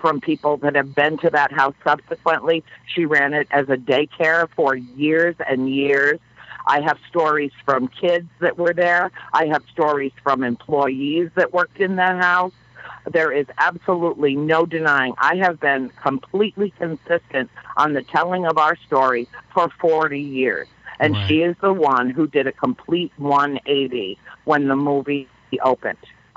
E: from people that have been to that house subsequently. She ran it as a daycare for years and years. I have stories from kids that were there. I have stories from employees that worked in that house. There is absolutely no denying. I have been completely consistent on the telling of our story for 40 years. And
D: Right.
E: she is the one who did a complete 180 when the movie opened.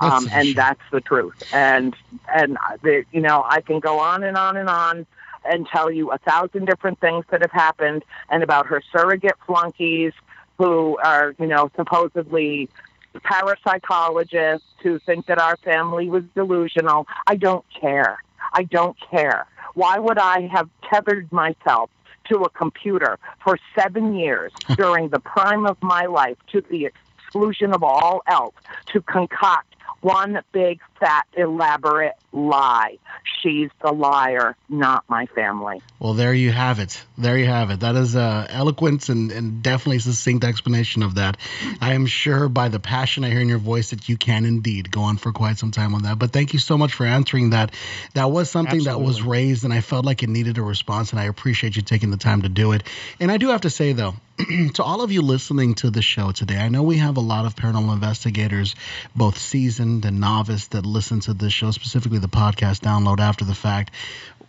D: That's
E: Um, and
D: shame.
E: that's the truth. And, and the, you know, I can go on and on and on and tell you a thousand different things that have happened and about her surrogate flunkies who are, you know, supposedly parapsychologists who think that our family was delusional. I don't care. I don't care. Why would I have tethered myself to a computer for seven years during the prime of my life to the exclusion of all else to concoct one big, fat, elaborate lie? She's the liar, not my family.
D: Well, there you have it. There you have it. That is uh, eloquent and, and definitely succinct explanation of that. I am sure by the passion I hear in your voice that you can indeed go on for quite some time on that. But thank you so much for answering that. That was something that was raised, and I felt like it needed a response, and I appreciate you taking the time to do it. And I do have to say, though, to all of you listening to the show today, I know we have a lot of paranormal investigators, both seasoned and novice, that listen to this show, specifically the podcast download after the fact.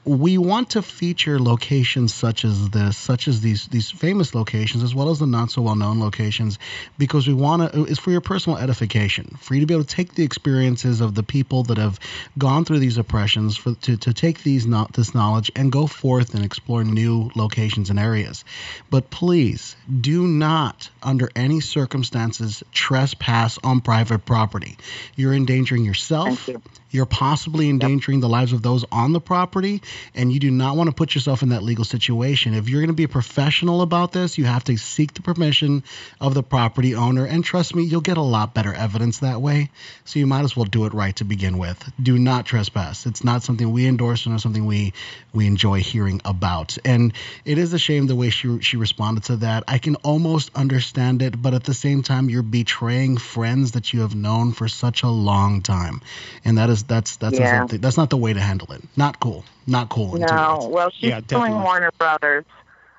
D: We want to feature locations such as this, such as these these famous locations, as well as the not so well known locations, because we want to. It's for your personal edification, for you to be able to take the experiences of the people that have gone through these oppressions, for to, to take these not this knowledge and go forth and explore new locations and areas. But please do not, under any circumstances, trespass on private property. You're endangering yourself.
E: You.
D: You're possibly endangering the lives of those on the property, and you do not want to put yourself in that legal situation. If you're going to be a professional about this, you have to seek the permission of the property owner, and trust me, you'll get a lot better evidence that way. So you might as well do it right to begin with. Do not trespass. It's not something we endorse, and something we we enjoy hearing about. And it is a shame the way she she responded to that. I can almost understand it, but at the same time, you're betraying friends that you have known for such a long time, and that is that's that's
E: Yeah.
D: that's not the way to handle it. Not cool. Not cool.
E: No, well, she's
C: Yeah,
E: suing. Warner Brothers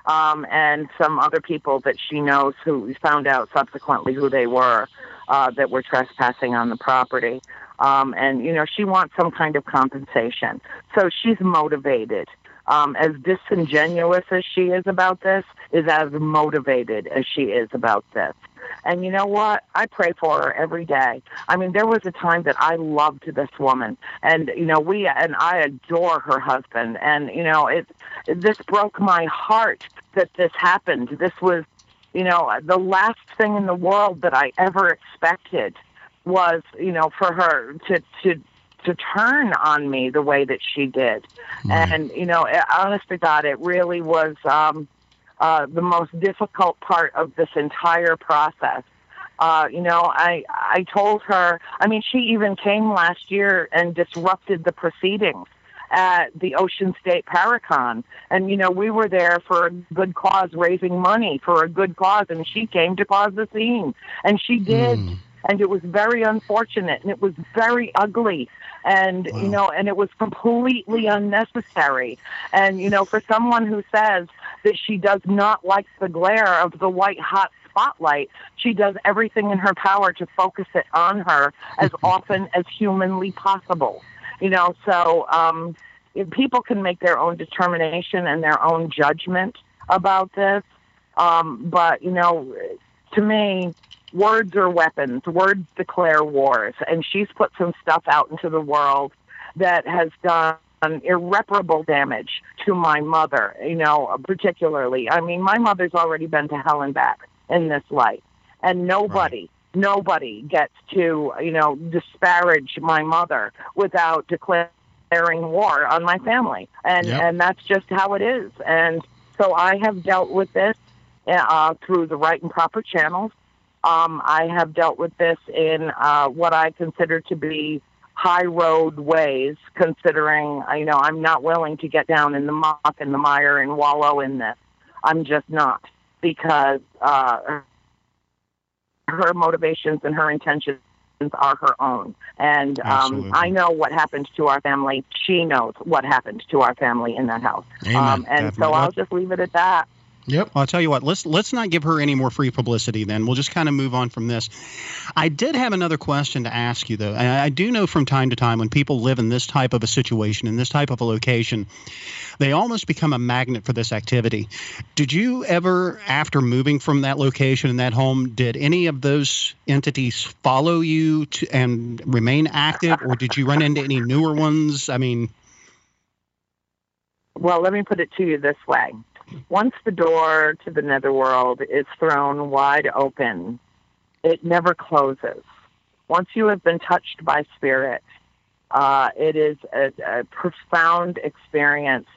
E: um, and some other people that she knows who found out subsequently who they were uh, that were trespassing on the property. Um, and, you know, she wants some kind of compensation. So she's motivated. Um, as disingenuous as she is about this, is as motivated as she is about this. And you know what? I pray for her every day. I mean, there was a time that I loved this woman, and you know, we and I adore her husband. And you know, it this broke my heart that this happened. This was, you know, the last thing in the world that I ever expected was, you know, for her to to to turn on me the way that she did.
D: Right.
E: And you know, it- honest to God, it really was um, uh, the most difficult part of this entire process. Uh, you know, I I told her. I mean, she even came last year and disrupted the proceedings at the Ocean State Paracon, and you know, we were there for a good cause, raising money for a good cause, and she came to cause the scene, and she did
D: Mm.
E: And it was very unfortunate and it was very ugly and
D: Wow.
E: you know and it was completely unnecessary and you know for someone who says that she does not like the glare of the white hot spotlight she does everything in her power to focus it on her as often as humanly possible you know so um people can make their own determination and their own judgment about this um but you know to me words are weapons. Words declare wars. And she's put some stuff out into the world that has done irreparable damage to my mother, you know, particularly. I mean, my mother's already been to hell and back in this life. And nobody, nobody gets to, you know, disparage my mother without declaring war on my family. And,
D: Yep.
E: and that's just how it is. And so I have dealt with this uh, through the right and proper channels. Um, I have dealt with this in uh, what I consider to be high road ways, considering, you know, I'm not willing to get down in the muck and the mire and wallow in this. I'm just not because uh, her motivations and her intentions are her own. And um, I know what happened to our family. She knows what happened to our family in that house. Um, and so I'll just leave it at that.
D: Yep.
C: Well, I'll tell you what. Let's let's not give her any more free publicity. Then we'll just kind of move on from this. I did have another question to ask you, though. And I do know from time to time when people live in this type of a situation in this type of a location, they almost become a magnet for this activity. Did you ever, after moving from that location and that home, did any of those entities follow you to, and remain active, or did you run into any newer ones? I mean,
E: Well, let me put it to you this way. Once the door to the netherworld is thrown wide open, it never closes. Once you have been touched by spirit, uh, it is a, a profound experience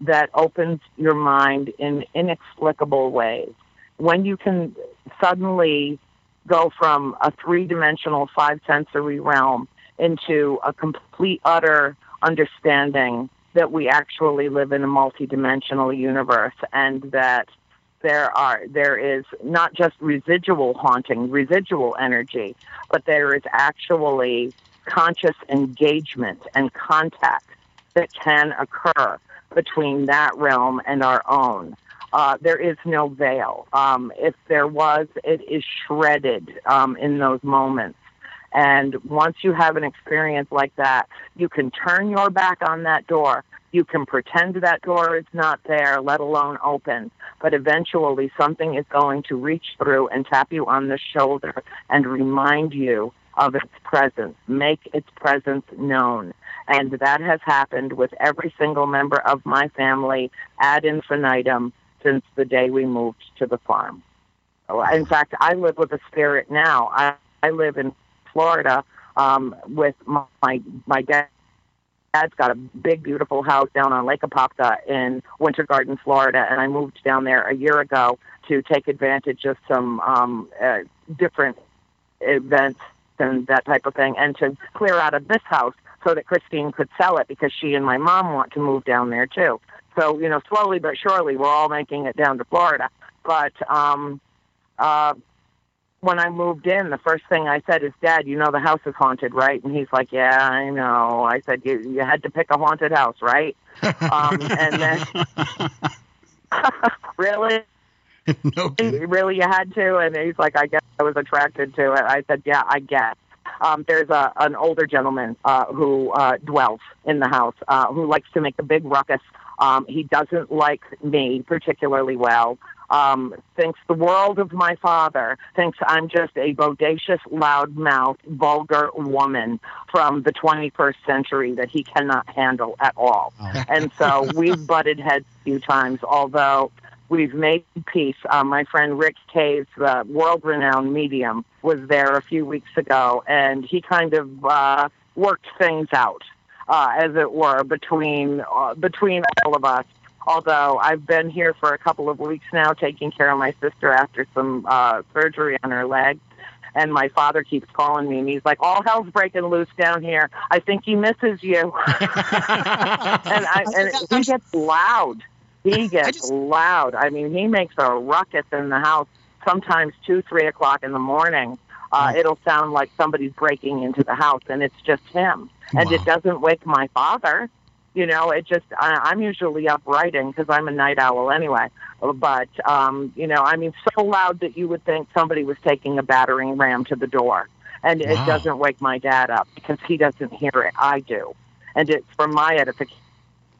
E: that opens your mind in inexplicable ways. When you can suddenly go from a three dimensional, five sensory realm into a complete, utter understanding that we actually live in a multidimensional universe and that there are there is not just residual haunting, residual energy, but there is actually conscious engagement and contact that can occur between that realm and our own. Uh, there is no veil. Um, if there was, it is shredded um, in those moments. And once you have an experience like that, you can turn your back on that door. You can pretend that door is not there, let alone open. But eventually, something is going to reach through and tap you on the shoulder and remind you of its presence, make its presence known. And that has happened with every single member of my family ad infinitum since the day we moved to the farm. In fact, I live with a spirit now. I, I live in Florida um, with my my, my dad. Dad's got a big, beautiful house down on Lake Apopka in Winter Garden, Florida, and I moved down there a year ago to take advantage of some um, uh, different events and that type of thing, and to clear out of this house so that Christine could sell it because she and my mom want to move down there too. So you know, slowly but surely, we're all making it down to Florida. But um, uh, when I moved in, the first thing I said is, "Dad, you know the house is haunted, right?" And he's like, "Yeah, I know." I said, "You you had to pick a haunted house, right?" um, and then, really,
D: no kidding.
E: really, you had to? And he's like, "I guess I was attracted to it." I said, "Yeah, I guess." Um, there's a an older gentleman uh, who uh, dwells in the house uh, who likes to make a big ruckus. Um, he doesn't like me particularly well um, thinks the world of my father, thinks I'm just a bodacious, loudmouth, vulgar woman from the 21st century that he cannot handle at all.
C: Oh.
E: And so we've butted heads a few times, although we've made peace. Uh, my friend Rick Caves, the world renowned medium, was there a few weeks ago, and he kind of uh, worked things out. Uh, as it were, between uh, between all of us, although I've been here for a couple of weeks now taking care of my sister after some uh, surgery on her leg. And my father keeps calling me, and he's like, "All hell's breaking loose down here. I think he misses you." and I, and he gets loud. He gets
C: just-
E: loud. I mean, he makes a ruckus in the house. Sometimes two, three o'clock in the morning. Uh, it'll sound like somebody's breaking into the house, and it's just him. And it doesn't wake my father. You know, it just I, I'm usually up writing because I'm a night owl anyway. But um, you know, I mean, so loud that you would think somebody was taking a battering ram to the door, and it doesn't wake my dad up because he doesn't hear it. I do, and it's for my edification.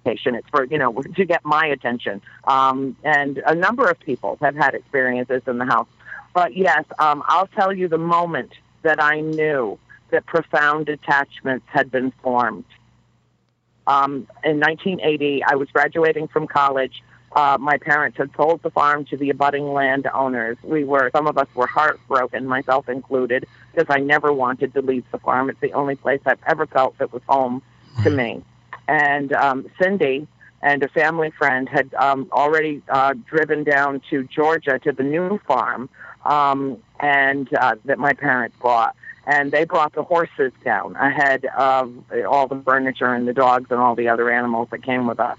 E: It's for you know to get my attention. Um, and a number of people have had experiences in the house. But yes, um, I'll tell you the moment that I knew that profound attachments had been formed. Um, in 1980, I was graduating from college. Uh, my parents had sold the farm to the abutting landowners. We were, some of us were heartbroken, myself included, because I never wanted to leave the farm. It's the only place I've ever felt that was home to me. And um, Cindy and a family friend had um, already uh, driven down to Georgia to the new farm um, and uh, that my parents bought. And they brought the horses down ahead of all the furniture and the dogs and all the other animals that came with us.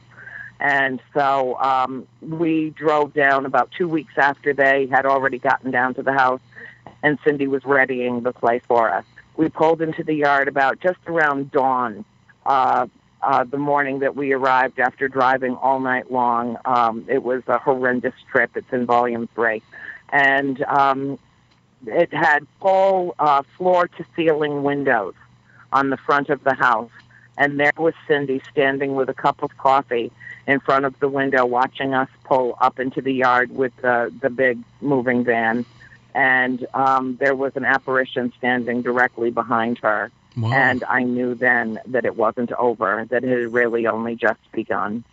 E: And so um, we drove down about two weeks after they had already gotten down to the house, and Cindy was readying the place for us. We pulled into the yard about just around dawn uh, uh, the morning that we arrived after driving all night long. Um, it was a horrendous trip. It's in volume three. And um, it had full uh, floor to ceiling windows on the front of the house. And there was Cindy standing with a cup of coffee in front of the window watching us pull up into the yard with the, the big moving van. And um, there was an apparition standing directly behind her.
D: Wow.
E: And I knew then that it wasn't over, that it had really only just begun.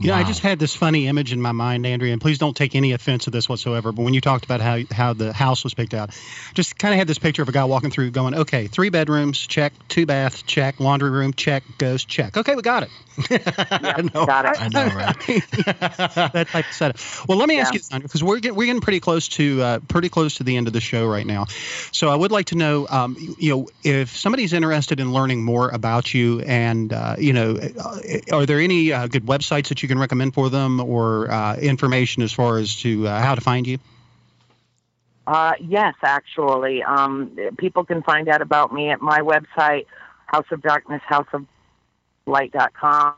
C: You know, I just had this funny image in my mind, Andrea, and please don't take any offense to this whatsoever. But when you talked about how how the house was picked out, just kind of had this picture of a guy walking through, going, "Okay, three bedrooms, check. Two baths, check. Laundry room, check. Ghost, check. Okay, we got it."
D: I know.
E: got it.
D: I know, right?
C: that type of setup. Well, let me ask
E: Yeah.
C: you, because we're getting, we're getting pretty close to uh, pretty close to the end of the show right now. So I would like to know, um, you know, if somebody's interested in learning more about you, and uh, you know, uh, are there any uh, good websites that you can recommend for them, or uh, information as far as to uh, how to find you?
E: Uh, yes, actually. Um, people can find out about me at my website, House of Darkness, houseoflight.com.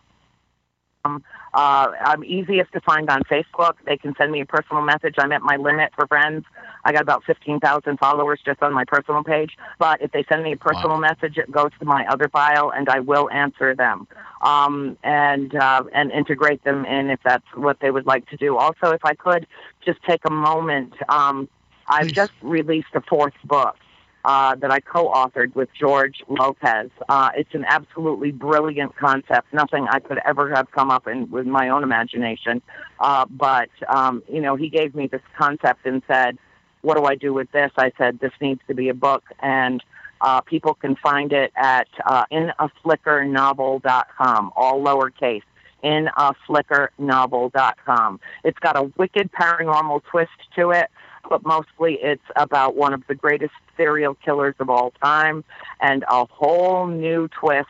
E: Um, uh, I'm easiest to find on Facebook. They can send me a personal message. I'm at my limit for friends. I got about 15,000 followers just on my personal page. But if they send me a personal message, it goes to my other file, and I will answer them um, and uh, and integrate them in if that's what they would like to do. Also, if I could just take a moment, um, I've
D: Please.
E: just released a fourth book uh, that I co-authored with George Lopez. Uh, it's an absolutely brilliant concept. Nothing I could ever have come up in with my own imagination. Uh, but um, you know, he gave me this concept and said, "What do I do with this?" I said, "This needs to be a book." And Uh, people can find it at uh, inaflickernovel.com, all lowercase, inaflickernovel.com. It's got a wicked paranormal twist to it, but mostly it's about one of the greatest serial killers of all time and a whole new twist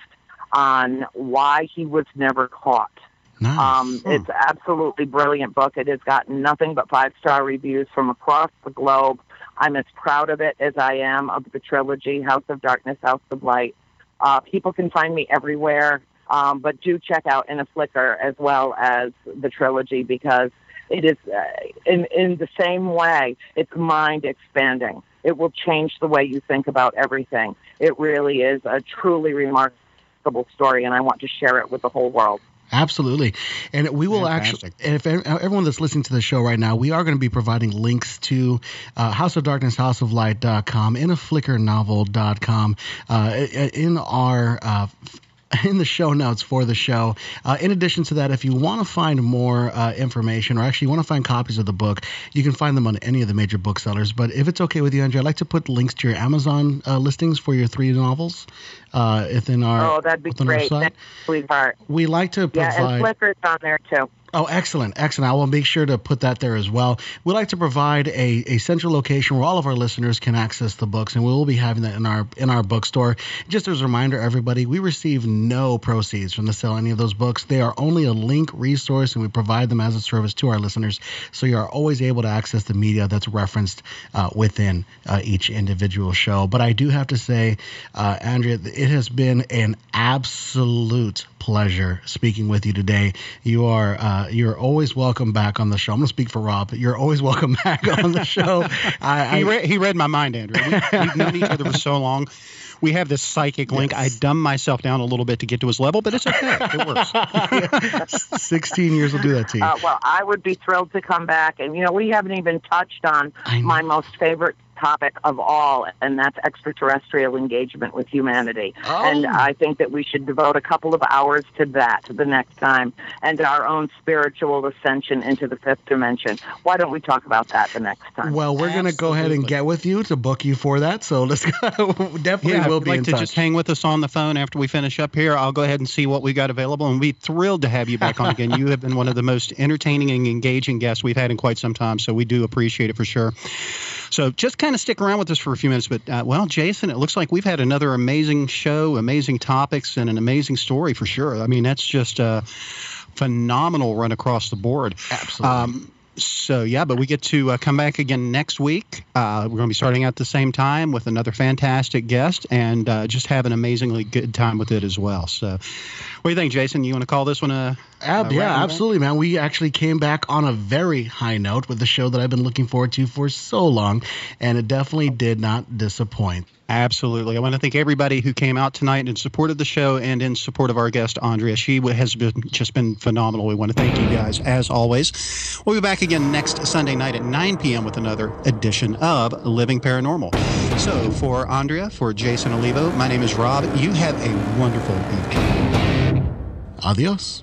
E: on why he was never caught.
D: Nice.
E: Um, It's absolutely brilliant book. It has gotten nothing but five star reviews from across the globe. I'm as proud of it as I am of the trilogy House of Darkness, House of Light. Uh, people can find me everywhere, um, but do check out In a Flicker as well as the trilogy because it is uh, in in the same way. It's mind expanding. It will change the way you think about everything. It really is a truly remarkable story, and I want to share it with the whole world.
D: Absolutely. And we will
C: Fantastic.
D: actually, and if everyone that's listening to the show right now, we are going to be providing links to uh, House of Darkness, House of Light.com, in a flickernovel.com, uh, in our. Uh, in the show notes for the show. Uh, in addition to that, if you want to find more uh, information or actually want to find copies of the book, you can find them on any of the major booksellers. But if it's okay with you, Andrea, I'd like to put links to your Amazon uh, listings for your three novels uh, within our,
E: Oh, that'd be
D: our
E: great.
D: site.
E: Thanks, sweetheart.
D: We like to provide.
E: Yeah, and Flicker's on there too.
D: Oh, excellent, excellent. I will make sure to put that there as well. We'd like to provide a, a central location where all of our listeners can access the books, and we will be having that in our in our bookstore. Just as a reminder, everybody, we receive no proceeds from the sale any of those books. They are only a link resource, and we provide them as a service to our listeners. So you are always able to access the media that's referenced uh, within uh, each individual show. But I do have to say, uh, Andrea, it has been an absolute pleasure speaking with you today. You are uh, you're always welcome back on the show. I'm gonna speak for Rob. You're always welcome back on the show. I,
C: He,
D: I,
C: re- he read my mind, Andrew. We, we've known each other for so long. We have this psychic link. I dumb myself down a little bit to get to his level, but it's okay. It works.
D: 16 years will do that to you.
E: Uh, well, I would be thrilled to come back. And, you know, we haven't even touched on my most favorite topic of all, and that's extraterrestrial engagement with humanity.
D: Oh.
E: And I think that we should devote a couple of hours to that the next time and our own spiritual ascension into the fifth dimension. Why don't we talk about that the next time?
D: Well, we're gonna go ahead and get with you to book you for that. So let's go. Definitely
C: Yeah,
D: will be
C: you'd like
D: in
C: to
D: touch.
C: just hang with us on the phone after we finish up here, I'll go ahead and see what we got available, and we'd be thrilled to have you back on again. You have been one of the most entertaining and engaging guests we've had in quite some time, so we do appreciate it for sure. So just kind of stick around with us for a few minutes. But uh, well, Jason, it looks like we've had another amazing show, amazing topics, and an amazing story for sure. I mean, that's just a phenomenal run across the board.
D: Absolutely.
C: Um, so yeah, but we get to uh, come back again next week. Uh, we're going to be starting at the same time with another fantastic guest, and uh, just have an amazingly good time with it as well. So, what do you think, Jason? You want to call this one a?
D: Ab- yeah,
C: up?
D: absolutely, man. We actually came back on a very high note with the show that I've been looking forward to for so long, and it definitely did not disappoint.
C: Absolutely. I want to thank everybody who came out tonight and supported the show and in support of our guest, Andrea. She has been just been phenomenal. We want to thank you guys as always. We'll be back again next Sunday night at 9 p.m. with another edition of Living Paranormal. So for Andrea, for Jason Olivo, my name is Rob. You have a wonderful evening.
D: Adios.